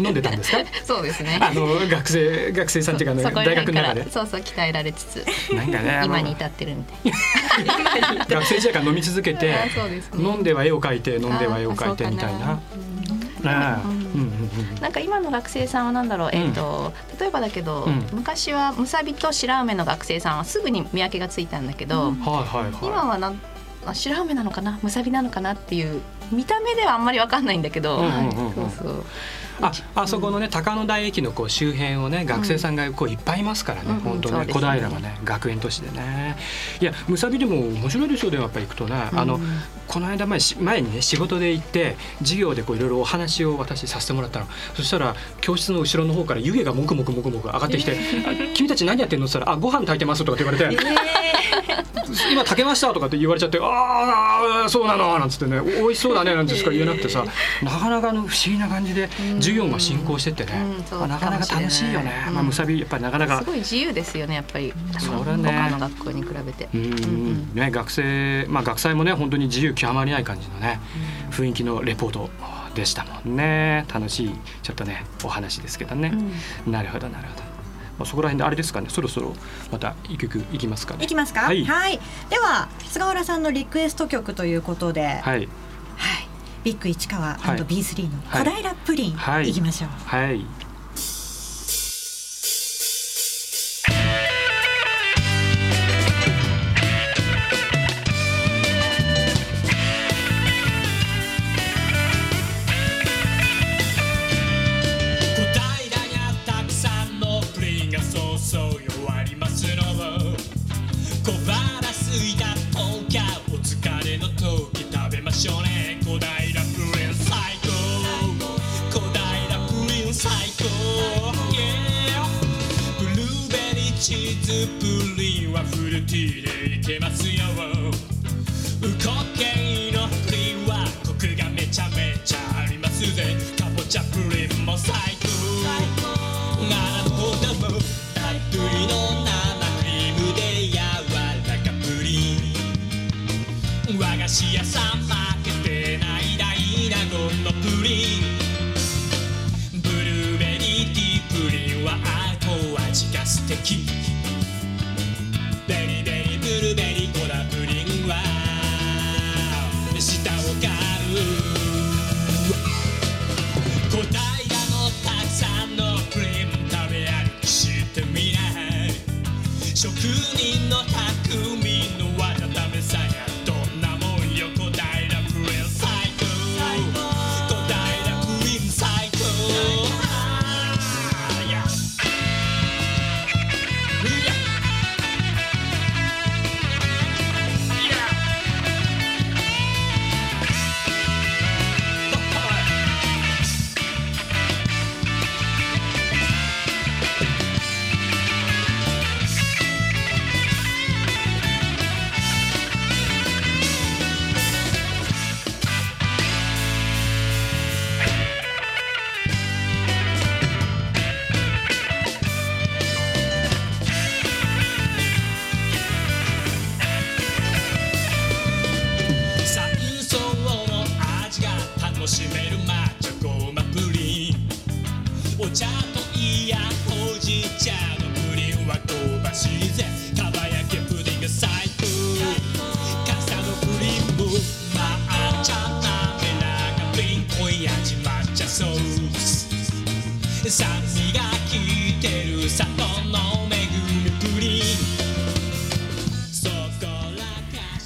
Speaker 1: 飲んでたんですか？<laughs>
Speaker 13: そうですね。
Speaker 1: あの学生学生さんっていうかあの
Speaker 13: そこら
Speaker 1: 大学
Speaker 13: 辺から。
Speaker 1: の中で。
Speaker 13: そうそう鍛えられつつ。
Speaker 1: なんかね
Speaker 13: 今に至ってるみたいな。<laughs>
Speaker 1: 学生時代から飲み続けて <laughs>
Speaker 13: ね。
Speaker 1: 飲んでは絵を描いて飲んでは絵を描いて
Speaker 13: あ
Speaker 1: みたいな。
Speaker 13: な。ん。か今の学生さんはなんだろう、えっ、と例えばだけど、
Speaker 1: うん。
Speaker 13: 昔はむさびと白梅の学生さんはすぐに見分けがついたんだけど。今はな白梅なのかな？むさびなのかな？っていう見た目ではあんまりわかんないんだけど、
Speaker 1: うんうんうんうん。
Speaker 13: そうそう
Speaker 1: ああそこのね高野台駅のこう周辺をね学生さんがこういっぱいいますからね、
Speaker 13: うん。
Speaker 1: 本当
Speaker 13: ね
Speaker 1: 小平はね学園都市でね。いやむさびでも面白いですよねやっぱり行くとね、あのこの間前し前にね仕事で行って授業でこういろいろお話を私させてもらったの。そしたら教室の後ろの方から湯気がもくもくもくもく上がってきて「あ君たち何やってんの?」って言ったら「あご飯炊いてます」とかって言われて。<laughs> 今炊けましたとかって言われちゃって「ああそうなの」なんつってね「お美味しそうだね」<laughs> なんてしか言えなくてさなかなかの不思議な感じで授業が進行してってね、
Speaker 13: うんそう
Speaker 1: あなかなか楽しいよね、まあ、むさびやっぱりなかなか。
Speaker 13: すごい自由ですよねやっぱり。
Speaker 1: それね。
Speaker 13: 他の学校に比べて。
Speaker 1: うんね、学生、まあ、学祭もね本当に自由極まりない感じのね、雰囲気のレポートでしたもんね。楽しいちょっとねお話ですけどね、なるほどなるほど、まあ、そこら辺であれですかね。そろそろまた一曲いきますかね。
Speaker 3: いきますか？
Speaker 1: は
Speaker 3: はい。い。では菅原さんのリクエスト曲ということで、
Speaker 1: はい。
Speaker 3: ビッグ市川
Speaker 1: はい。
Speaker 3: &B3 の
Speaker 1: はい。
Speaker 3: 小平プリン、
Speaker 1: はい。
Speaker 3: い、きましょう。
Speaker 1: はい
Speaker 14: ン和菓子屋さん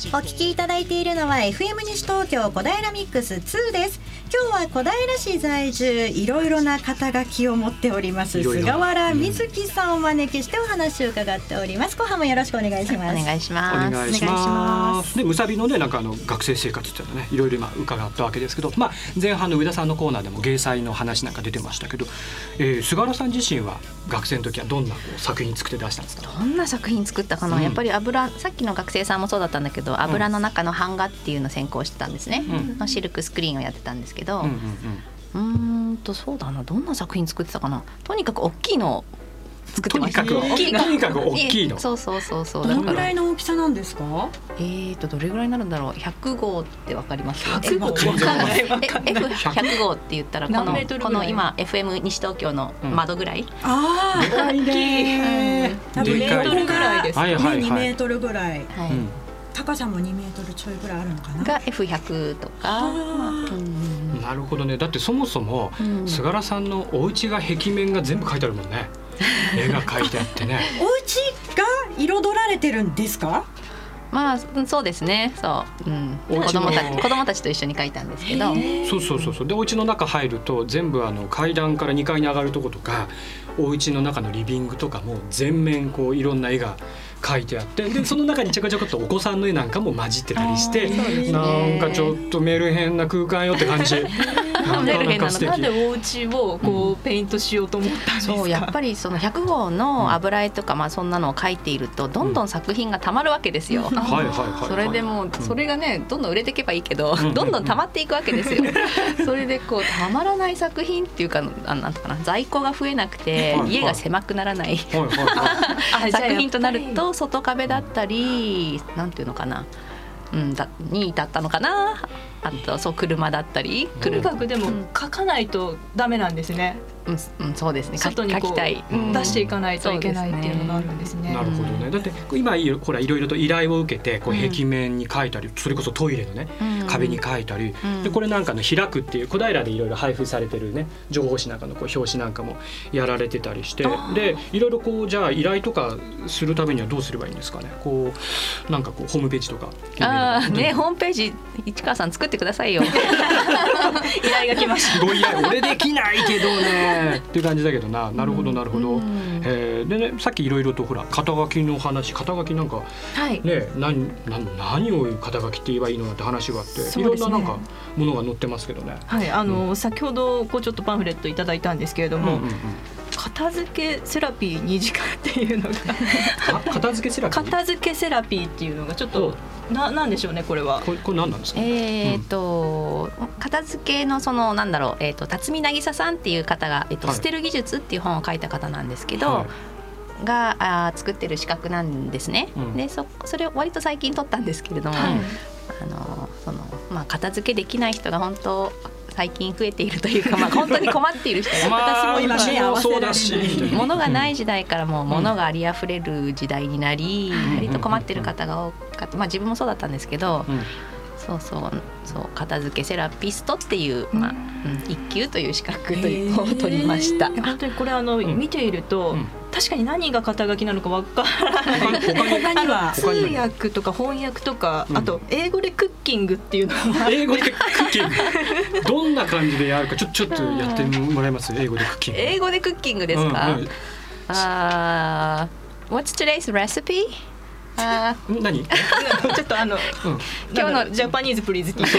Speaker 3: お聞きいただいているのは FM 西東京小平ミックス2です。今日は小平市在住いろいろな肩書きを持っております菅原瑞希さんをお招きしてお話を伺っております。後半もよろしくお願いします。
Speaker 13: お願いし
Speaker 1: お
Speaker 13: ます。
Speaker 1: 願いします。で、むさびのね、なんかあの学生生活っていうのはね、いろいろ今伺ったわけですけど、まあ前半の上田さんのコーナーでも芸祭の話なんか出てましたけど、えー、菅原さん自身は学生の時はどんな作品作って出したんですか？
Speaker 13: どんな作品作ったかな、
Speaker 1: うん。
Speaker 13: やっぱり油さっきの学生さんもそうだったんだけど油の中の版画っていうのを専攻してたんですね、
Speaker 1: うん。
Speaker 13: のシルクスクリーンをやってたんですけど、
Speaker 1: うん
Speaker 13: とそうだな。どんな作品作ってたかな？とにかく大きいのを作ってました
Speaker 1: とにかく。
Speaker 13: 大きい
Speaker 1: とにかく大きいの。
Speaker 13: そうそうそうそう。
Speaker 3: どのぐらい
Speaker 13: の
Speaker 3: の大きさなんですか？
Speaker 13: えーとどれぐらいになるんだろう？100号ってわかります。
Speaker 2: 100号わかんない。わかんない
Speaker 13: F100 号って言ったらこ
Speaker 2: 何
Speaker 13: の
Speaker 2: メートルぐらい？
Speaker 13: この今 FM 西東京の窓ぐらい、
Speaker 3: あ
Speaker 1: でかい。ね
Speaker 3: 多分
Speaker 1: でかい
Speaker 2: メートルぐらいです。
Speaker 1: はいはいはい。
Speaker 3: 2メートルぐらい。
Speaker 13: はい。
Speaker 1: うん
Speaker 3: 高さも2メートルちょいぐらいあるのかな？
Speaker 13: が F100 とか、うん。
Speaker 1: なるほどね。だってそもそも
Speaker 13: うん。
Speaker 1: 菅原さんのお家が壁面が全部書いてあるもんね。<laughs> 絵が描いてあってね。
Speaker 3: お家が彩られてるんですか？
Speaker 13: まあうんそうですね。そう、うん、子供たち子供たちと一緒に書いたんですけど。
Speaker 1: そうそうそうそう。でお家の中入ると全部あの階段から2階に上がるとことかお家の中のリビングとかも全面こういろんな絵が描いてあってでその中にちょこちょこっとお子さんの絵なんかも混じってたりして、なんかちょっとメルヘンな空間よって感じ。<laughs> なかなか素敵
Speaker 2: なんでお家をこうペイントしようと思ったんですか？
Speaker 13: そうやっぱりその100号の油絵とか、まあ、そんなのを描いているとどんどん作品がたまるわけですよ。
Speaker 1: はいはいはい
Speaker 13: それでもうそれがねどんどん売れていけばいいけど、
Speaker 1: ん。
Speaker 13: どんどん溜まっていくわけですよ。<laughs> それでこうたまらない作品っていうかあなんとかな。在庫が増えなくて家が狭くならない
Speaker 1: はいはいはい。
Speaker 2: あじゃあ
Speaker 13: 作品となると外壁だったりなんていうのかな、うん、だに至ったのかな。あとそう車だったり
Speaker 2: とにかくでも書かないとダメなん。ですね。
Speaker 13: うん、うん、そうですね。
Speaker 2: 外に
Speaker 13: 書きたい、
Speaker 1: うん。
Speaker 2: 出していかないといけないっていうのがあるんですね。
Speaker 1: なるほどね。だって今いほらいろいろと依頼を受けてこう壁面に描いたり、それこそトイレのね、
Speaker 13: うん。
Speaker 1: 壁に描いたり、
Speaker 13: うん。
Speaker 1: でこれなんかの開くっていう小平でいろいろ配布されてるね情報誌なんかのこう表紙なんかもやられてたりして。でいろいろこうじゃあ依頼とかするためにはどうすればいいんですかね。こうなんかこうホームページとか。
Speaker 13: ああねホームページ市川さん作ってくださいよ。<laughs>
Speaker 2: 依頼が来ました。
Speaker 1: ご依頼俺できないけどね。っていう感じだけどな。なるほどなるほど、
Speaker 13: うん。
Speaker 1: えー。でねさっきいろいろとほら肩書きの話肩書きなんか
Speaker 2: はい。
Speaker 1: ね何何何を肩書きって言えばいいのかって話があって、いろんななんかものが載ってますけどね。
Speaker 2: はい、あの、先ほどこうちょっとパンフレットいただいたんですけれども、
Speaker 1: うんうんうん
Speaker 2: 片付けセラピー2時間っていうのが。
Speaker 1: か片付けセラピー？
Speaker 2: 片付けセラピーっていうのがちょっとななんでしょうねこれは。
Speaker 1: これこれ何なんですか？
Speaker 13: えっと片付けのそのなんだろう、えー、と辰巳渚さんっていう方が、えーと
Speaker 1: はい。
Speaker 13: 捨てる技術っていう本を書いた方なんですけど、
Speaker 1: はい。
Speaker 13: があー作ってる資格なんですね。
Speaker 1: うん。
Speaker 13: でそそれを割と最近取ったんですけれども、
Speaker 2: はい。
Speaker 13: あのそのまあ片付けできない人が本当最近増えているというか、まあ本当に困っている人が。<laughs>
Speaker 1: まあ、
Speaker 3: 私も今ね
Speaker 1: うちもそうだし。
Speaker 3: 合わせられない。
Speaker 1: みたいな
Speaker 13: 物がない時代からもう物がありあふれる時代になり、
Speaker 1: ん。
Speaker 13: 割と困ってる方が多かった、まあ、自分もそうだったんですけど、
Speaker 1: うん。
Speaker 13: そうそうそう片付けセラピストっていう、まあうん、一級という資格というのを取りました。
Speaker 2: 本当にこれあの、
Speaker 1: ん。
Speaker 2: 見ていると、
Speaker 1: うん。
Speaker 2: 確かに何が肩書きなのかわからない。
Speaker 1: 他に
Speaker 3: は
Speaker 2: 通訳とか翻訳とか、
Speaker 1: うん。
Speaker 2: あと英語でクッキングっていうのも
Speaker 1: 英語でクッキングどんな感じでやるかちょちょっとやってもらえます？英語でクッキング。
Speaker 13: 英語でクッキングですか、
Speaker 1: うんうん
Speaker 13: あー What's today's recipe? あー
Speaker 1: 何？
Speaker 2: ちょっとあの、
Speaker 13: 今日の
Speaker 2: なんだろうジャパニーズプリーズって言って。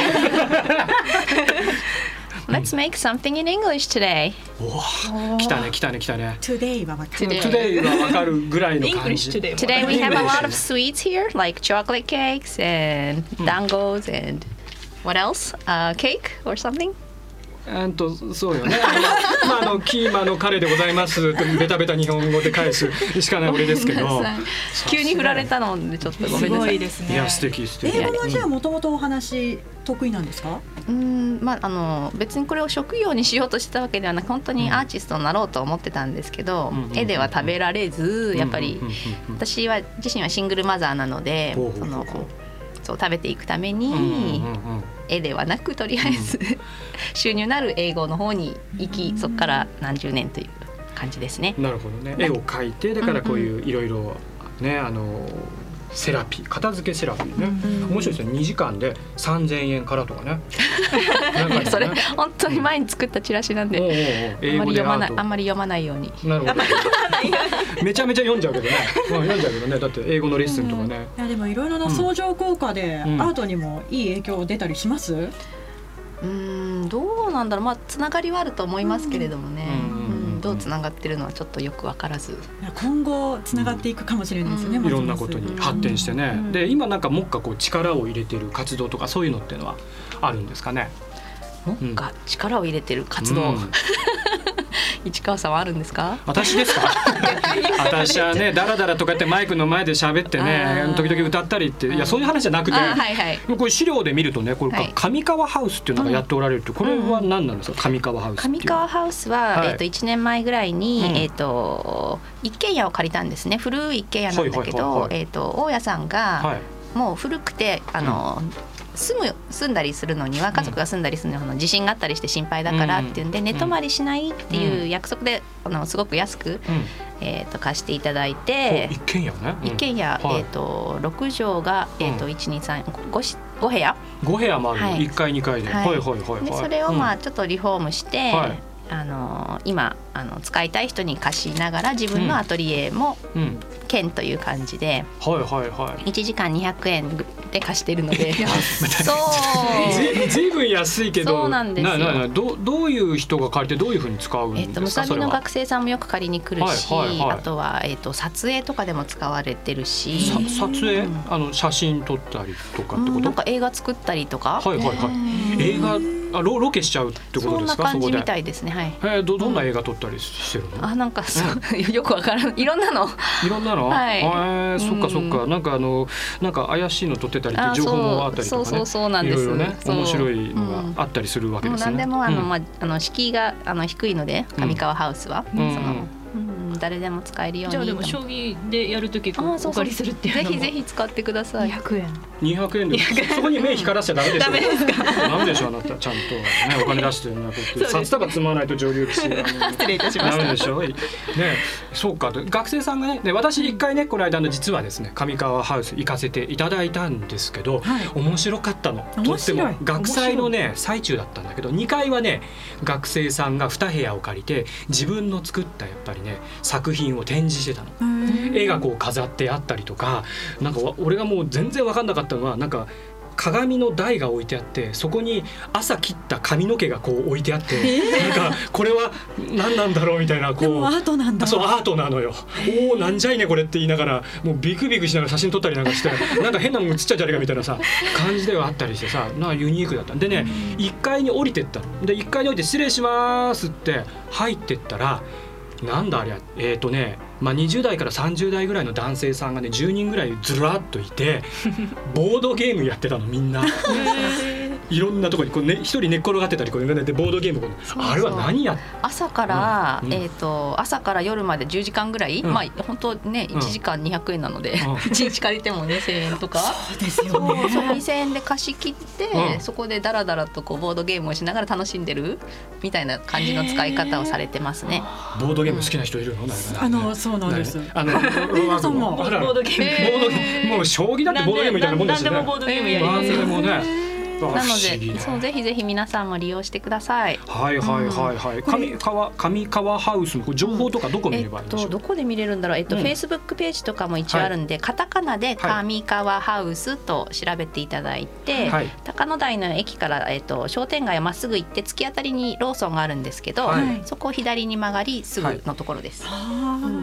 Speaker 2: <laughs>
Speaker 13: Let's make something in English today.
Speaker 1: おー来たね来たね来たね。
Speaker 3: Today はわかる
Speaker 13: Today.
Speaker 1: Today はわかるぐらいの感
Speaker 2: English
Speaker 1: じ。
Speaker 2: today
Speaker 13: we have a lot of sweets here, like chocolate cakes and dangos and what else? Uh, cake or something?
Speaker 1: うんとそうよね。まああのキーマの彼でございますってベタベタ日本語で返すしかない俺ですけど。
Speaker 13: 急に振られたのでちょっとごめんなさい。
Speaker 1: いや素敵素敵。
Speaker 15: 英語はじゃあもともとお話得意なんですか？
Speaker 13: うんまああの別にこれを職業にしようとしてたわけではなく本当にアーティストになろうと思ってたんですけど、
Speaker 1: うん
Speaker 13: 絵では食べられずやっぱり私は自身はシングルマザーなのでのそう食べていくために、絵ではなくとりあえず、<laughs> 収入のある英語の方に行きそこから何十年という感じですね。
Speaker 1: なるほどね。絵を描いてだからこういういろいろねあのセラピー片付けセラピーね、面白いですよ。2時間で3000円からとかね。<laughs> ね。
Speaker 13: それ本当に前に作ったチラシなんで、
Speaker 1: おうおうおう
Speaker 13: あ
Speaker 1: 英語
Speaker 13: んまり読まないあんまり読まないように。
Speaker 1: なるほど。<laughs> めちゃめちゃ読んじゃうけどね、まあ、読んじゃうけどね。だって英語のレッスンとかね、
Speaker 15: いやでもいろいろな相乗効果でア
Speaker 1: うん。
Speaker 15: ートにもいい影響出たりします？
Speaker 13: うーんどうなんだろう。まあつながりはあると思いますけれどもね、うんどうつながってるのはちょっとよくわからず。
Speaker 15: 今後つながっていくかもしれないですよね。
Speaker 1: いろんなことに発展してね、で今なんかもっかこう力を入れてる活動とかそういうのっていうのはあるんですかね？
Speaker 13: もっか力を入れてる活動、
Speaker 1: うん
Speaker 13: 市川さんはあるんですか？
Speaker 1: 私ですか？<laughs> 私はねダラダラとかってマイクの前で喋ってね時々歌ったりっていやそういう話じゃなくて、
Speaker 13: あはいはい。
Speaker 1: これ資料で見るとねこれ
Speaker 13: はい。
Speaker 1: 上川ハウスっていうのがやっておられるってこれは何なんですか？上川ハウス
Speaker 13: 上川ハウスは、
Speaker 1: はい。
Speaker 13: えっ、と一年前ぐらいに、
Speaker 1: うん。
Speaker 13: えっ、と一軒家を借りたんですね。古い一軒家なんだけ
Speaker 1: はいはいはい
Speaker 13: ど
Speaker 1: は、い。
Speaker 13: えっ、と大家さんが、
Speaker 1: はい。
Speaker 13: もう古くてあの。住む住んだりするのには家族が住んだりするのの地震があったりして心配だからっていうんで、寝泊まりしないっていう約束であのすごく安く、えー、と貸していただいて
Speaker 1: 一軒家ね、うん。
Speaker 13: 一軒家、
Speaker 1: はい。
Speaker 13: えー、と6畳が、えーと123 5, し5部屋。
Speaker 1: 5部屋もある、
Speaker 13: はい。
Speaker 1: 一階二階で、
Speaker 13: はい
Speaker 1: はいはい。
Speaker 13: でそれをまあ
Speaker 1: うん。
Speaker 13: ちょっとリフォームして、
Speaker 1: はい
Speaker 13: あの今あの使いたい人に貸しながら自分のアトリエも
Speaker 1: うん。
Speaker 13: 兼という感じで
Speaker 1: はいはいはい。
Speaker 13: 1時間200円で貸してるので。<laughs> そう。
Speaker 1: ずずいぶん安いけど。
Speaker 13: そうなんですよ。
Speaker 1: なななどうどういう人が借りてどういうふうに使うん
Speaker 13: えっと、む
Speaker 1: ですか、
Speaker 13: さびの学生さんもよく借りに来るし、
Speaker 1: はいはいはい。
Speaker 13: あとは、えっと、撮影とかでも使われてるし。
Speaker 1: さ撮影、あの写真撮ったりとかってこと、
Speaker 13: なんか映画作ったりとか、
Speaker 1: はいはいはい。映画あロロケしちゃうってことですか？そこで
Speaker 13: 感じみたいですねはい。
Speaker 1: えー、どどんな映画撮ったりしてるの、
Speaker 13: あなんかそう、<laughs> よくわからん。いろんなの。
Speaker 1: いろんなの、
Speaker 13: はい。
Speaker 1: えーそっかそっか、
Speaker 13: う
Speaker 1: なんかあのなんか怪しいの撮ってたりって
Speaker 13: あ
Speaker 1: 情報もあったりとかね。
Speaker 13: そうそうそうなんです。
Speaker 1: いろいろね面白いのがあったりするわけ
Speaker 13: もう
Speaker 1: ですね。
Speaker 13: 何でもあの、
Speaker 1: うん。
Speaker 13: まああの敷居があの低いので上川ハウスは、
Speaker 1: うん。
Speaker 13: その、うん誰でも使えるように。
Speaker 2: じゃあでも将棋でやるときお借りするっていうのも。
Speaker 13: ぜひぜひ使ってください。
Speaker 2: 100円。
Speaker 1: 200円で。そこに目光らしちゃダメでしょ。
Speaker 2: ダメですか？
Speaker 1: ダメでしょあなた。ちゃんとね <laughs> お金出してるなこうやって札束積まないと上流棋士が <laughs>
Speaker 2: 失礼いたしました。
Speaker 1: ダメでしょ？ね。そうか。学生さんがねで私一回ねこの間の実はですね上川ハウス行かせていただいたんですけど、面白かったの。とっても学祭のね最中だったんだけど2階はね学生さんが2部屋を借りて自分の作ったやっぱりね作品を展示してたの。絵がこう飾ってあったりとかなんかわ俺がもう全然分かんなかったのはなんか鏡の台が置いてあってそこに朝切った髪の毛がこう置いてあって、なんかこれは何なんだろうみたいなこう。
Speaker 15: アートなんだ。
Speaker 1: そうアートなのよ。おおなんじゃいねこれって言いながらもうビクビクしながら写真撮ったりなんかして <laughs> なんか変なもん写っちゃうんじゃないかみたいなさ感じではあったりしてさなユニークだった。でね1階に降りてったの。で1階に降りて「失礼します」って入ってったらなんだあれえっ、とね、まあ、20代から30代ぐらいの男性さんがね10人ぐらいずらっといて <laughs> ボードゲームやってたのみんな。<laughs> <laughs> いろんなところにこう、ね、一人寝っ転がってたりこう、ね、でボードゲームこう
Speaker 13: そう
Speaker 1: あれは何や
Speaker 13: 朝から、
Speaker 1: うん。
Speaker 13: えっ、と朝から夜まで10時間ぐらい、
Speaker 1: うん。
Speaker 13: まあ本当ね
Speaker 1: うん。
Speaker 13: 1時間200円なので、
Speaker 1: ん。<laughs>
Speaker 13: 一日借りてもね1000円とか。
Speaker 15: そうですよね。
Speaker 13: そう2000円で貸し切って、
Speaker 1: うん。
Speaker 13: そこでダラダラとこうボードゲームをしながら楽しんでるみたいな感じの使い方をされてますね。
Speaker 1: ボードゲーム好きな人いるの、ね
Speaker 15: あのそうなんです。
Speaker 1: あの、
Speaker 15: も。
Speaker 2: ボードゲーム。
Speaker 1: ボードゲームもう将棋だってボードゲームみたいなもんですよね。
Speaker 2: 何でもボードゲームやりますよ。
Speaker 1: ね。あ
Speaker 13: なのでそうぜひぜひ皆さんも利用してください。
Speaker 1: はいはいはいはい。上川上川ハウスのこれ情報とかどこ見
Speaker 13: えっ
Speaker 1: ればいいんでしょう？
Speaker 13: とどこで見れるんだろう？えっと、
Speaker 1: うん
Speaker 13: フェイスブックページとかも一応あるんで、カタカナで上川ハウスと調べていただいて、
Speaker 1: はい
Speaker 13: 高野台の駅からえっと商店街をまっすぐ行って突き当たりにローソンがあるんですけど、
Speaker 1: はい
Speaker 13: そこを左に曲がりすぐのところです。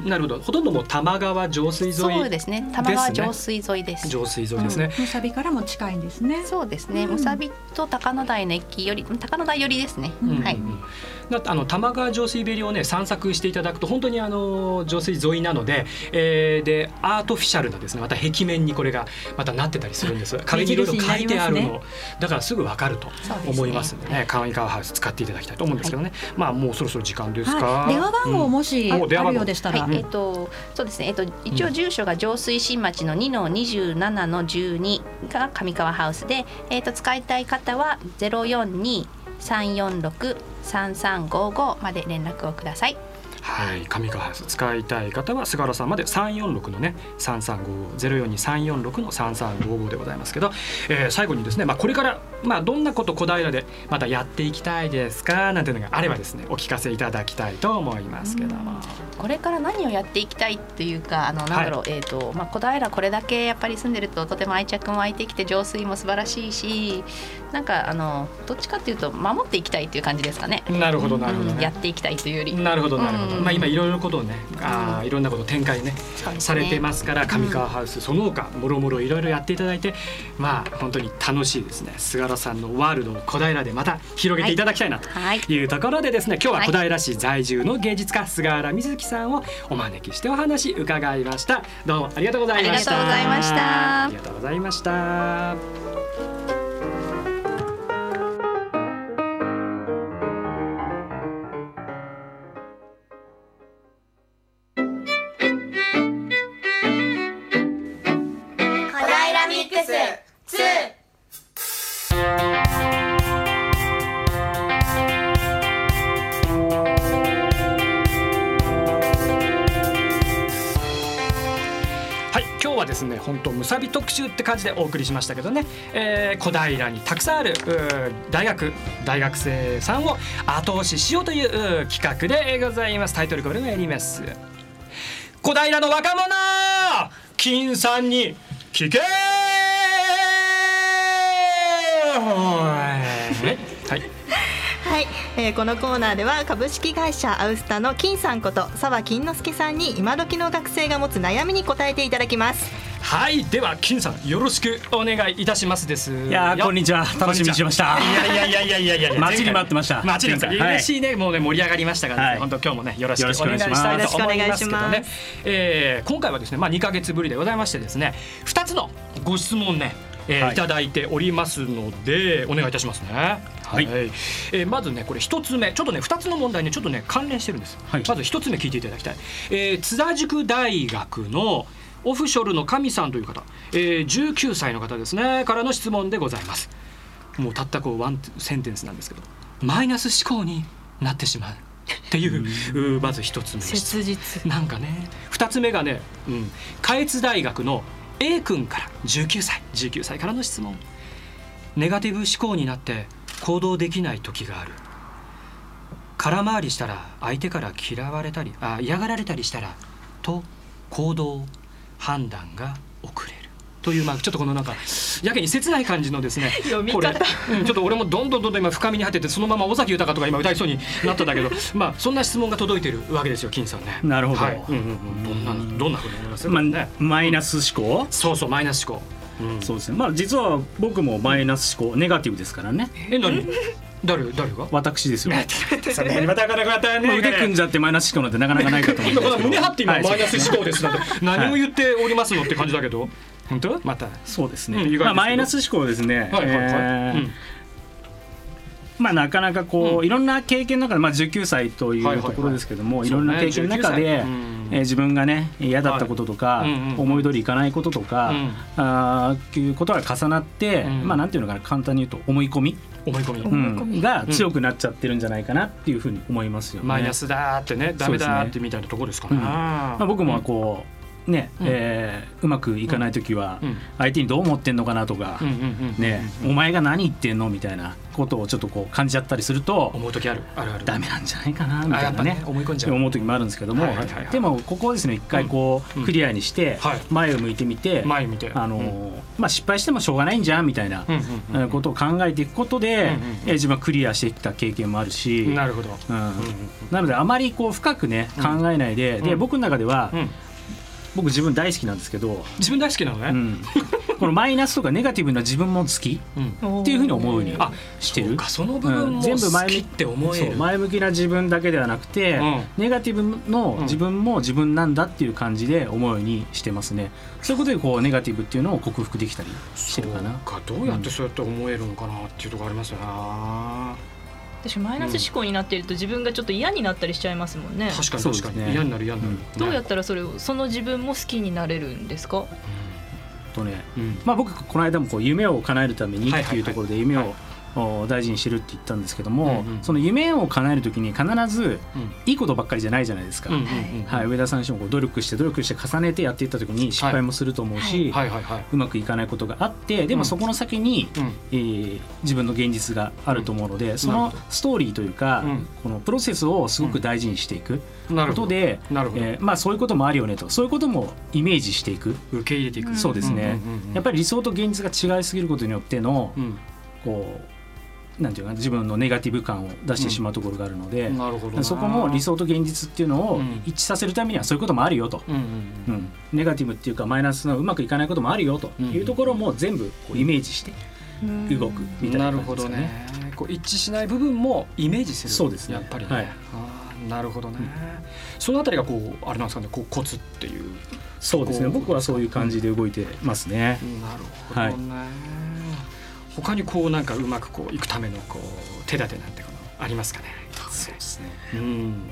Speaker 1: なるほど。ほとんどもう玉川上水沿い。
Speaker 13: そうですね。玉川上水沿いです。
Speaker 1: 上水沿いですね。
Speaker 15: むさびからも近いんですね。
Speaker 13: そうですね。むささびと高野台の駅より高野台寄りですね、
Speaker 1: うん
Speaker 13: はい。
Speaker 1: だってあの玉川上水べりをね散策していただくと本当にあの上水沿いなので、えーでアートフィシャルなですねまた壁面にこれがまたなってたりするんです。<laughs> 壁にいろいろ書いてあるの、
Speaker 15: 目印になり
Speaker 1: だからすぐわかると思いますんでね。川上川ハウス使っていただきたいと思うんですけどね、まあもうそろそろ時間ですか、
Speaker 3: はい。電話番号もし
Speaker 1: うんお電話番号。
Speaker 3: あるようでしたら。
Speaker 13: はい、えっ、とそうですね。えっ、と一応住所が上水新町の2の27の12が上川ハウスで、えっ、と使いたい方は042 346 3355まで連絡をください。
Speaker 1: はい、上川使いたい方は菅原さんまで346のね3355-042-346の3355でございますけど、えー最後にですね、まあ、これから、まあ、どんなこと小平でまたやっていきたいですかなんていうのがあればですねお聞かせいただきたいと思いますけども。
Speaker 13: これから何をやっていきたいっていうかあのなんだろう、えっ、とまあ小平これだけやっぱり住んでるととても愛着も湧いてきて浄水も素晴らしいし、なんかあのどっちかっていうと守っていきたいっていう感じですかね。
Speaker 1: なるほどなるほどね。
Speaker 13: うんやっていきたいというより。
Speaker 1: なるほどなるほど、
Speaker 13: うん。
Speaker 1: まあ今いろいろなことをね、あーいろんなことを展開ね
Speaker 13: ね。
Speaker 1: されてますから上川ハウスその他もろもろいろいろやっていただいてまあ本当に楽しいですね。菅原さんのワールドを小平でまた広げていただきたいなと
Speaker 13: はい。
Speaker 1: い。うところでですね今日は小平市在住の芸術家菅原瑞希さんをお招きしてお話伺いました。どうもありがとうございました。
Speaker 13: ありがとうございました。
Speaker 1: ありがとうございましたび特集って感じでお送りしましたけどね、えー小平にたくさんある大学大学生さんを後押ししようというう企画でございます。タイトルコールがやります。小平の若者金さんに聞けはい。
Speaker 2: はい、<laughs> えーこのコーナーでは株式会社アウスタの金さんこと澤金之助さんに今時の学生が持つ悩みに答えていただきます
Speaker 1: はい、では金さんよろしくお願いいたしますです。い
Speaker 16: いやーこんにちは。楽しみにしてました。
Speaker 1: いやいやいやいやいやいや
Speaker 16: 待ちに待ってました。
Speaker 1: 待ちに嬉しいね、もうね盛り上がりましたから、ね
Speaker 16: はい。
Speaker 1: 本当今日もね
Speaker 16: よろしくお願いします。
Speaker 1: と思いますけどね。
Speaker 2: よろしくお願いしま。
Speaker 1: えー今回はですねまあ2ヶ月ぶりでございましてですね2つのご質問ね。えー
Speaker 16: はい。
Speaker 1: い、ただいておりますのでお願いいたしますね。
Speaker 16: はい。
Speaker 1: えーまずねこれ一つ目。ちょっとね二つの問題にちょっとね関連してるんです。
Speaker 16: はい。
Speaker 1: まず一つ目聞いていただきたい。えー津田塾大学のオフショルの神さんという方、えー、19歳の方ですね。からの質問でございます。もうたったこうワンセンテンスなんですけど。マイナス思考になってしまう。っていうまず一つ目
Speaker 2: 切実。
Speaker 1: なんかね二つ目がね、うん、下越大学の A 君から19歳。19歳からの質問。ネガティブ思考になって行動できない時がある。空回りしたら相手から嫌われたりあ嫌がられたりしたらと行動判断が遅れるというまあちょっとこのなんかやけに切ない感じのですねこれ、うん、ちょっと俺もどんどんどんどん今深みに入っててそのまま尾崎豊とか今歌いそうになったんだけど <laughs> まあそんな質問が届いてるわけですよ金さんね。
Speaker 16: なるほど。
Speaker 1: はい。うんうんうん、どんなどんなふうに思います？
Speaker 16: まマイナス思考？
Speaker 1: そうそうマイナス思考。うん、
Speaker 16: そうですね。まあ実は僕もマイナス思考ネガティブですからね。
Speaker 1: え何？誰誰が？
Speaker 16: 私ですよ。<laughs>
Speaker 1: それまたなかなかった
Speaker 16: まあ腕組んじゃってマイナス思考なんてなかなかないかと思う
Speaker 1: 胸張って今
Speaker 16: はい
Speaker 1: マイナス思考ですなんて何を言っておりますのって感じだけど。本当？また。
Speaker 16: そうですね、まあ、マイナス思考ですね、
Speaker 1: はいはいはい。
Speaker 16: まあ、なかなかこう、いろんな経験の中で、まあ、19歳というところですけども、いろんな経験の中で、
Speaker 1: 19歳。うん。
Speaker 16: えー自分がね嫌だったこととか、思い通りいかないこととか、
Speaker 1: うん。
Speaker 16: あーっていうことが重なって、
Speaker 1: うん。
Speaker 16: まあなんていうのかな簡単に言うと思い込み、
Speaker 1: 思い込み、
Speaker 16: うんが強くなっちゃってるんじゃないかなっていうふうに思いますよね。
Speaker 1: マイナスだーってねダメだーってみたいなところですかね。
Speaker 16: うんまあ、僕もこうね
Speaker 1: うん。
Speaker 16: えーうまくいかない時は
Speaker 1: うん。
Speaker 16: 相手にどう思ってんのかなとかねお前が何言ってんのみたいなことをちょっとこう感じちゃったりすると
Speaker 1: 思う時ある。あるある。
Speaker 16: ダメなんじゃないかなみたいなね。
Speaker 1: 思い込んじゃう。
Speaker 16: 思う時もあるんですけどもでもここをですね一回こ
Speaker 1: う
Speaker 16: クリアにして
Speaker 1: はい。
Speaker 16: 前を向いてみて
Speaker 1: 前見て。
Speaker 16: あのーまあ失敗してもしょうがないんじゃんみたいなことを考えていくことで
Speaker 1: う
Speaker 16: 自分はクリアしてきた経験もあるし
Speaker 1: なるほど。
Speaker 16: うん。なのであまりこう深くね考えないで、
Speaker 1: うん。
Speaker 16: で僕の中では、
Speaker 1: うん
Speaker 16: 僕自分大好きなんですけど
Speaker 1: 自分大好きなのね、
Speaker 16: うん、<laughs> このマイナスとかネガティブな自分も好きっていうふうに思うようにしてる。
Speaker 1: その部分も
Speaker 16: 全部前
Speaker 1: 好きって思え
Speaker 16: 前向きな自分だけではなくて、ネガティブの自分も自分なんだっていう感じで思うようにしてますね。そういうことでこうネガティブっていうのを克服できたりしてるかな。
Speaker 1: かどうやってそうやって思えるのかなっていうところありますよね、
Speaker 2: 私マイナス思考になっていると自分がちょっと嫌になったりしちゃいますもんね。
Speaker 1: 確かに確かに、嫌になる嫌になる、
Speaker 2: どうやったらそれをその自分も好きになれるんですか、
Speaker 16: とね、まあ僕この間もこう夢を叶えるためにっていうところで夢をお大事にしてるって言ったんですけども、
Speaker 1: うんうん
Speaker 16: その夢を叶える時に必ずいいことばっかりじゃないじゃないですか、
Speaker 1: うんうんうん
Speaker 16: はい、上田さん自身もこう努力して努力して重ねてやっていった時に失敗もすると思うし、
Speaker 1: はい。はい。はい、
Speaker 16: うまくいかないことがあってでもそこの先に、えー自分の現実があると思うので、そのストーリーというか、このプロセスをすごく大事にしていくことで、
Speaker 1: なるほど。
Speaker 16: えーまあ、そういうこともあるよねと。そういうこともイメージしていく。
Speaker 1: 受け入れていく。
Speaker 16: そうですね、
Speaker 1: うんうんうんうん
Speaker 16: やっぱり理想と現実が違いすぎることによっての、こうなんていうかな自分のネガティブ感を出してしまうところがあるので、
Speaker 1: なるほどな。
Speaker 16: そこも理想と現実っていうのを一致させるためにはそういうこともあるよと、
Speaker 1: うんうん
Speaker 16: うん。ネガティブっていうかマイナスのうまくいかないこともあるよと。いうところも全部こうイメージして動くみたいな
Speaker 1: なるほど
Speaker 16: 感じですかね。
Speaker 1: ね。こう一致しない部分もイメージする。
Speaker 16: そうですね。
Speaker 1: やっぱりね、
Speaker 16: はい。
Speaker 1: なるほどね、そのあたりがこうあれなんですかねこうコツっていう。
Speaker 16: そうですね。
Speaker 1: こ
Speaker 16: 僕はそういう感じで動いてますね。
Speaker 1: なるほどね、他にこうなんかうまくこういくためのこう手立てなんてこのありますかね。
Speaker 16: そうですね。
Speaker 1: うん。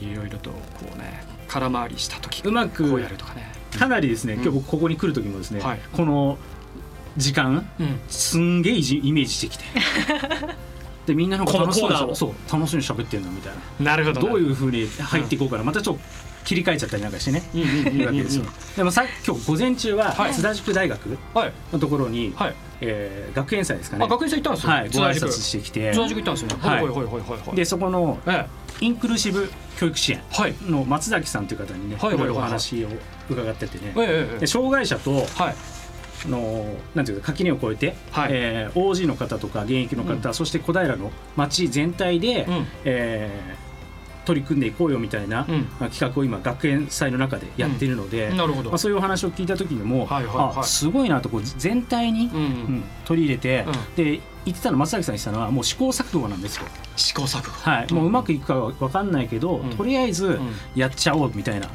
Speaker 1: いろいろとこうね空回りした時
Speaker 16: うまく
Speaker 1: こうやるとかね。
Speaker 16: かなりですね、今日僕ここに来る時もですね、
Speaker 1: はい。
Speaker 16: この時間、
Speaker 1: うん。
Speaker 16: すんげえイメージしてきて。<laughs> でみんななんか楽しそう楽しそうに喋ってんのみたいな。
Speaker 1: なるほど。ね
Speaker 16: どういうふうに入っていこうかな、またちょっと切り替えちゃったりなんかしてね、
Speaker 1: うんうんうんうん
Speaker 16: いうわけですよ。でもさ今日午前中は津田塾大学のところに、えー学園祭ですかね。
Speaker 1: あ学園祭行ったんですよ。
Speaker 16: はい、ご挨拶してきて。
Speaker 1: 津田塾行ったんですよね。
Speaker 16: はい。
Speaker 1: はいはいはいはいはい。
Speaker 16: でそこのインクルーシブ教育支援。の松崎さんという方にね、
Speaker 1: はい
Speaker 16: お話を伺っててね、
Speaker 1: ええええ
Speaker 16: で障害者と、のなんていうか垣根を越えて、えー OG の方とか現役の方、そして小平の町全体で、えー取り組んでいこうよみたいな、まあ企画を今学園祭の中でやっているので、
Speaker 1: うん。なるほど。
Speaker 16: まあ、そういうお話を聞いた時にも、
Speaker 1: はいはいはい。
Speaker 16: あすごいなとこう全体に、うん取り入れて、で言ってたの松崎さんにしたのはもう試行錯誤なんですよ。
Speaker 1: 試行錯誤。
Speaker 16: はい、もううまくいくかは分かんないけど、とりあえずやっちゃおうみたいな、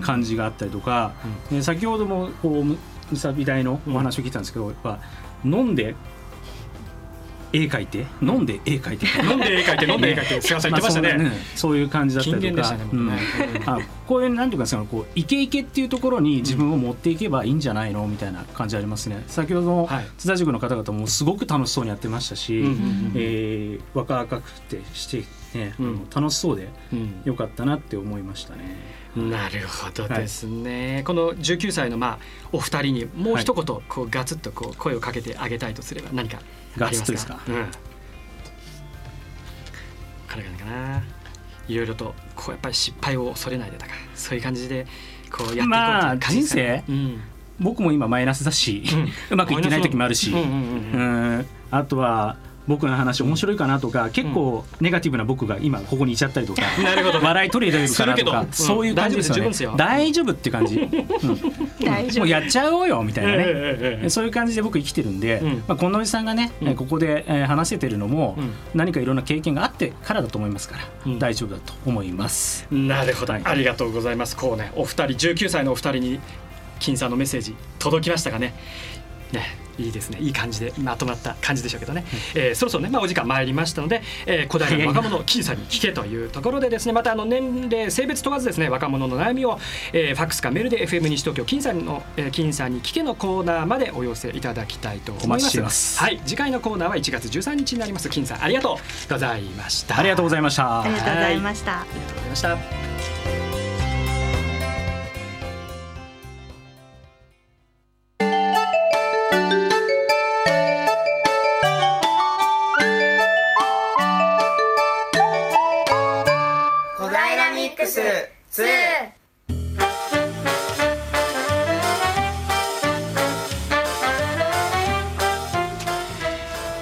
Speaker 16: 感じがあったりとか、で先ほどもこうむむさび大のお話を聞いたんですけど、やっぱ飲んで絵描いて？飲んで絵描いて？
Speaker 1: 飲んで絵描いて <laughs> 飲んで絵描いて。菅さん言ってましたね。
Speaker 16: あそういう感じだったりとか。こういうなんていうかそのこうイケイケっていうところに自分を持っていけばいいんじゃないの？みたいな感じありますね。先ほどの津田塾の方々もすごく楽しそうにやってましたし、
Speaker 1: うんうんうん
Speaker 16: えー若々くてしてね、楽しそうでよかったなって思いましたね。
Speaker 1: なるほどですね、この19歳のまあお二人にもう一言こうガツッとこう声をかけてあげたいとすれば何かありますか？
Speaker 16: ガツッとですか？
Speaker 1: うん。かないろいろとこうやっぱり失敗を恐れないでとかそういう感じでこうやっていこう
Speaker 16: まあ人
Speaker 1: ですかね。
Speaker 16: 生、僕も今マイナスだし、うまくいってない時もあるし、
Speaker 1: うんうん。
Speaker 16: うん。あとは僕の話面白いかなとか結構ネガティブな僕が今ここにいちゃったりとか、<laughs>
Speaker 1: なるほど。
Speaker 16: 笑い取れてるかなとかそういう感じですよね。
Speaker 1: 大丈夫
Speaker 16: って感じ、<laughs> もうやっちゃおうよみたいなね、そういう感じで僕生きてるんで、まあ、このおじさんがね、えここで、えー話せてるのも、何かいろんな経験があってからだと思いますから、大丈夫だと思います。
Speaker 1: なるほど、ありがとうございます。こうねお二人19歳のお二人に金さんのメッセージ届きましたかねねいいですね。いい感じでまとまった感じでしょうけどね、えーそろそろね、まあ、お時間参りましたので、えー、小平の若者金さんに聞けというところでですね <laughs> またあの年齢性別問わずですね若者の悩みを、えーファックスかメールで FM 西東京金さんの、えー金さんに聞けのコーナーまでお寄せいただきたいと思います。
Speaker 16: お待ちしています。
Speaker 1: はい。次回のコーナーは1月13日になります。金さんありがとうございました。
Speaker 16: ありがとうございました。
Speaker 3: ありがとうございました。
Speaker 1: ありがとうございました
Speaker 6: ス2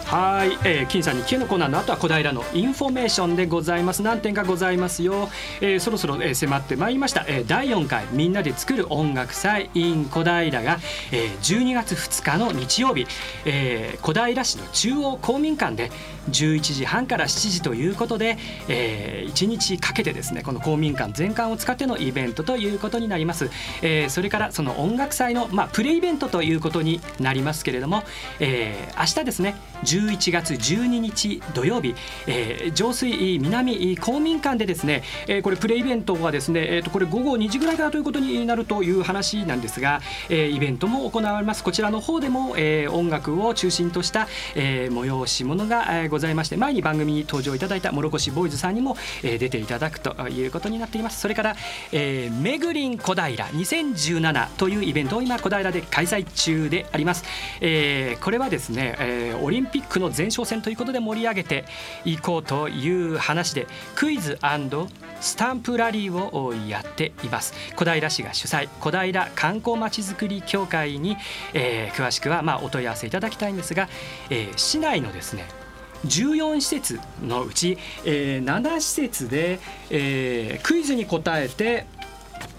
Speaker 1: はい、えー、金さんに聞けのコーナーの後は小平のインフォメーションでございます。何点かございますよ、えー、そろそろ、えー、迫ってまいりました、えー、第4回みんなで作る音楽祭 in 小平が、えー、12月2日の日曜日、えー、小平市の中央公民館で11時半から7時ということで、えー、1日かけてですねこの公民館全館を使ってのイベントということになります、えー、それからその音楽祭の、まあ、プレイベントということになりますけれども、えー、明日ですね11月12日土曜日、えー、上水南公民館でですね、えー、これプレイベントはですね、えー、とこれ午後2時ぐらいからということになるという話なんですが、えー、イベントも行われます。こちらの方でも、えー、音楽を中心とした、えー、催し物が、えー、ございまして前に番組に登場いただいたもろこしボーイズさんにも、えー、出ていただくということになっています。それから、えー、めぐりん小平2017というイベントを今小平で開催中であります、えー、これはですね、えー、オリンピックの前哨戦ということで盛り上げていこうという話でクイズスタンプラリーをやっています。小平市が主催小平観光まちづくり協会に、えー、詳しくはまあお問い合わせいただきたいんですが、えー、市内のですね14施設のうち、えー、7施設で、えー、クイズに答えて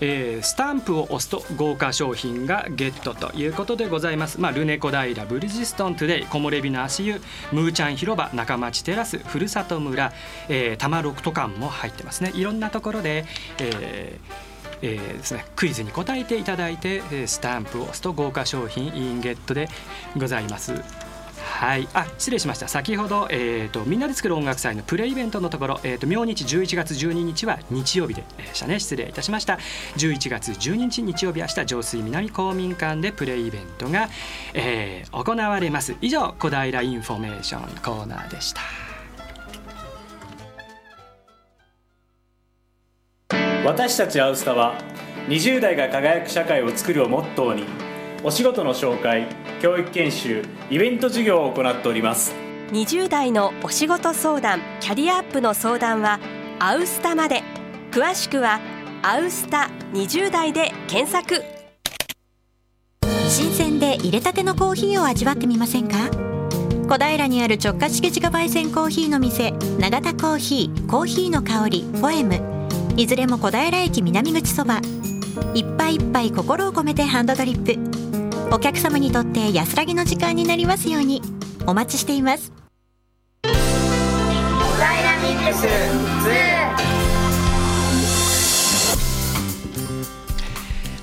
Speaker 1: えー、スタンプを押すと豪華賞品がゲットということでございます、まあ、ルネこだいらブリヂストントゥデイ木漏れ日の足湯ムーちゃん広場中町テラスふるさと村、えー、多摩六都館も入ってますねいろんなところで、えーえーですね、クイズに答えていただいてスタンプを押すと豪華賞品インゲットでございます。はい、あ失礼しました。先ほど、えーと、みんなで作る音楽祭のプレイベントのところ、えーと、明日11月12日は日曜日でしたね。失礼いたしました。11月12日日曜日明日上水南公民館でプレイベントが、えー、行われます。以上小平インフォメーションコーナーでした。
Speaker 4: 私たちアウスタは20代が輝く社会を作るをモットーにお仕事の紹介教育研修イベント事業を行っております。
Speaker 5: 20代のお仕事相談キャリアアップの相談はアウスタまで。詳しくはアウスタ20代で検索。
Speaker 3: 新鮮で入れたてのコーヒーを味わってみませんか？小平にある直下式自家焙煎コーヒーの店永田コーヒーコーヒーの香りフォエム。いずれも小平駅南口そば。いっぱいいっぱい心を込めてハンドドリップお客様にとって安らぎの時間になりますように。お待ちしています。
Speaker 6: ダイナミックス2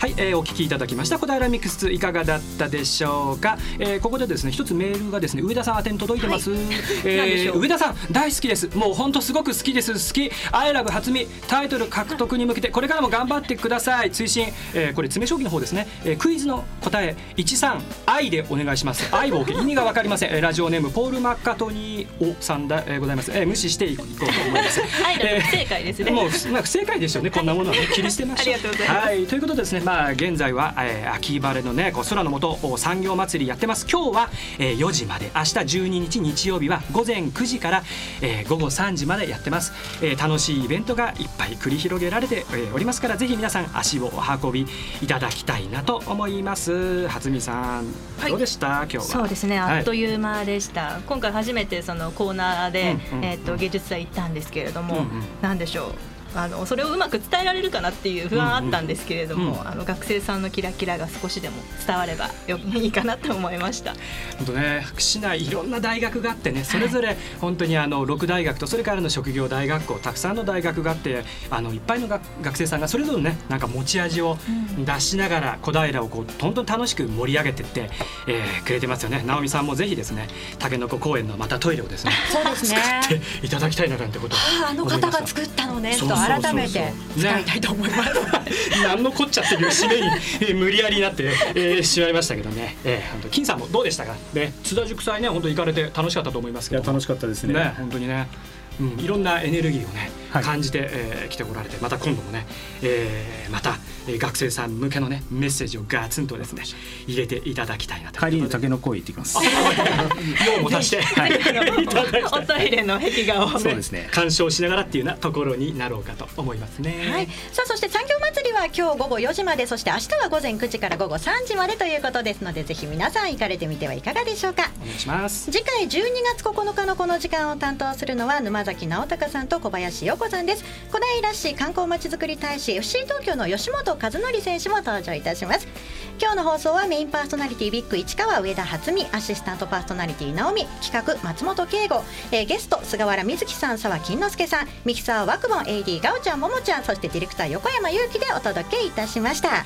Speaker 1: はい、えー、お聞きいただきました。小平ミックスいかがだったでしょうか、えー、ここでですね一つメールがですね上田さん宛に届いてます、はい、えー、上田さん大好きです。もう本当すごく好きです。好き。アイラブ初見タイトル獲得に向けてこれからも頑張ってください。追伸、えー、これ詰将棋の方ですね、えー、クイズの答え。13愛でお願いします。愛を意味がわかりません、えー、ラジオネームポールマッカトニーおさんで、えー、ございます、えー、無視していこうと思います。<laughs>
Speaker 2: えー、不正解ですね。
Speaker 1: もうまあ不正解ですよね。こんなものは、ね、切り捨てましょう。<laughs>
Speaker 2: ありがとうございます、
Speaker 1: はい、ということでですねまあまあ、現在は、えー、秋晴れのねこう空の下産業祭りやってます。今日は、えー、4時まで。明日12日日曜日は午前9時から、えー、午後3時までやってます、えー、楽しいイベントがいっぱい繰り広げられて、えー、おりますからぜひ皆さん足をお運びいただきたいなと思います。初見さん、はい、どうでした？今日は。
Speaker 2: そうですね。あっという間でした、はい、今回初めてそのコーナーで、うんうん、えーと、芸術祭行ったんですけれども、うんうん、なんでしょう？あのそれをうまく伝えられるかなっていう不安あったんですけれども、うんうん、あの学生さんのキラキラが少しでも伝わればよいいかなと思いました。
Speaker 1: 本当ね市内いろんな大学があってねそれぞれ本当にあの6大学とそれからの職業大学校たくさんの大学があってあのいっぱいの学生さんがそれぞれねなんか持ち味を出しながら小平をこうどんどん楽しく盛り上げてって、えー、くれてますよね。直美さんもぜひですねたけのこ公園のまたトイレをですね
Speaker 13: そうですね。
Speaker 1: 作っていただきたいななんてこと
Speaker 13: あの方が作ったのねと改めて使いたいと思います。<laughs>
Speaker 1: 何のこっちゃっていう締めに、えー、無理やりなって、えー、しまいましたけどね。えー、金さんもどうでしたか？ね、津田塾祭ね、本当行かれて楽しかったと思いますけど。
Speaker 16: 楽しかったですね。
Speaker 1: ね、本当にね。うん、いろんなエネルギーをね、はい、感じて、えー、来てこられてまた今度もね、えー、また、えー、学生さん向けのねメッセージをガツンとですね入れていただきたいなと。
Speaker 16: 帰りに竹の子行ってきます。
Speaker 1: 用も足して、はい、
Speaker 2: おトイレの壁画を、
Speaker 1: ね、そうですね。鑑賞しながらっていうなところになろうかと思いますね、
Speaker 3: はい、さあそして産業祭りはは今日午後4時までそして明日は午前9時から午後3時までということですのでぜひ皆さん行かれてみてはいかがでしょうか。
Speaker 1: お願いします。
Speaker 3: 次回12月9日のこの時間を担当するのは沼崎直隆さんと小林陽子さんです。小平市観光まちづくり大使 FC 東京の吉本和則選手も登場いたします。今日の放送はメインパーソナリティビッグ市川上田初美アシスタントパーソナリティ直美企画松本圭吾、えーゲスト菅原瑞希さん沢金之介さん。ミキサーワクボン AD ガオちゃんももちゃん。そしてディレクター横山裕樹でお届けいたしました。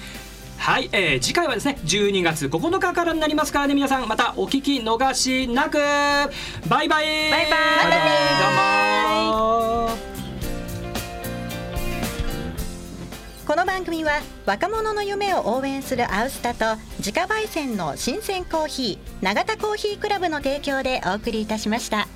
Speaker 1: はい、えー、次回はですね12月9日からになりますからね皆さん。またお聞き逃しなく。バイバイ。バイバイ。バイどう
Speaker 3: この番組は若者の夢を応援するアウスタと自家焙煎の新鮮コーヒー永田コーヒークラブの提供でお送りいたしました。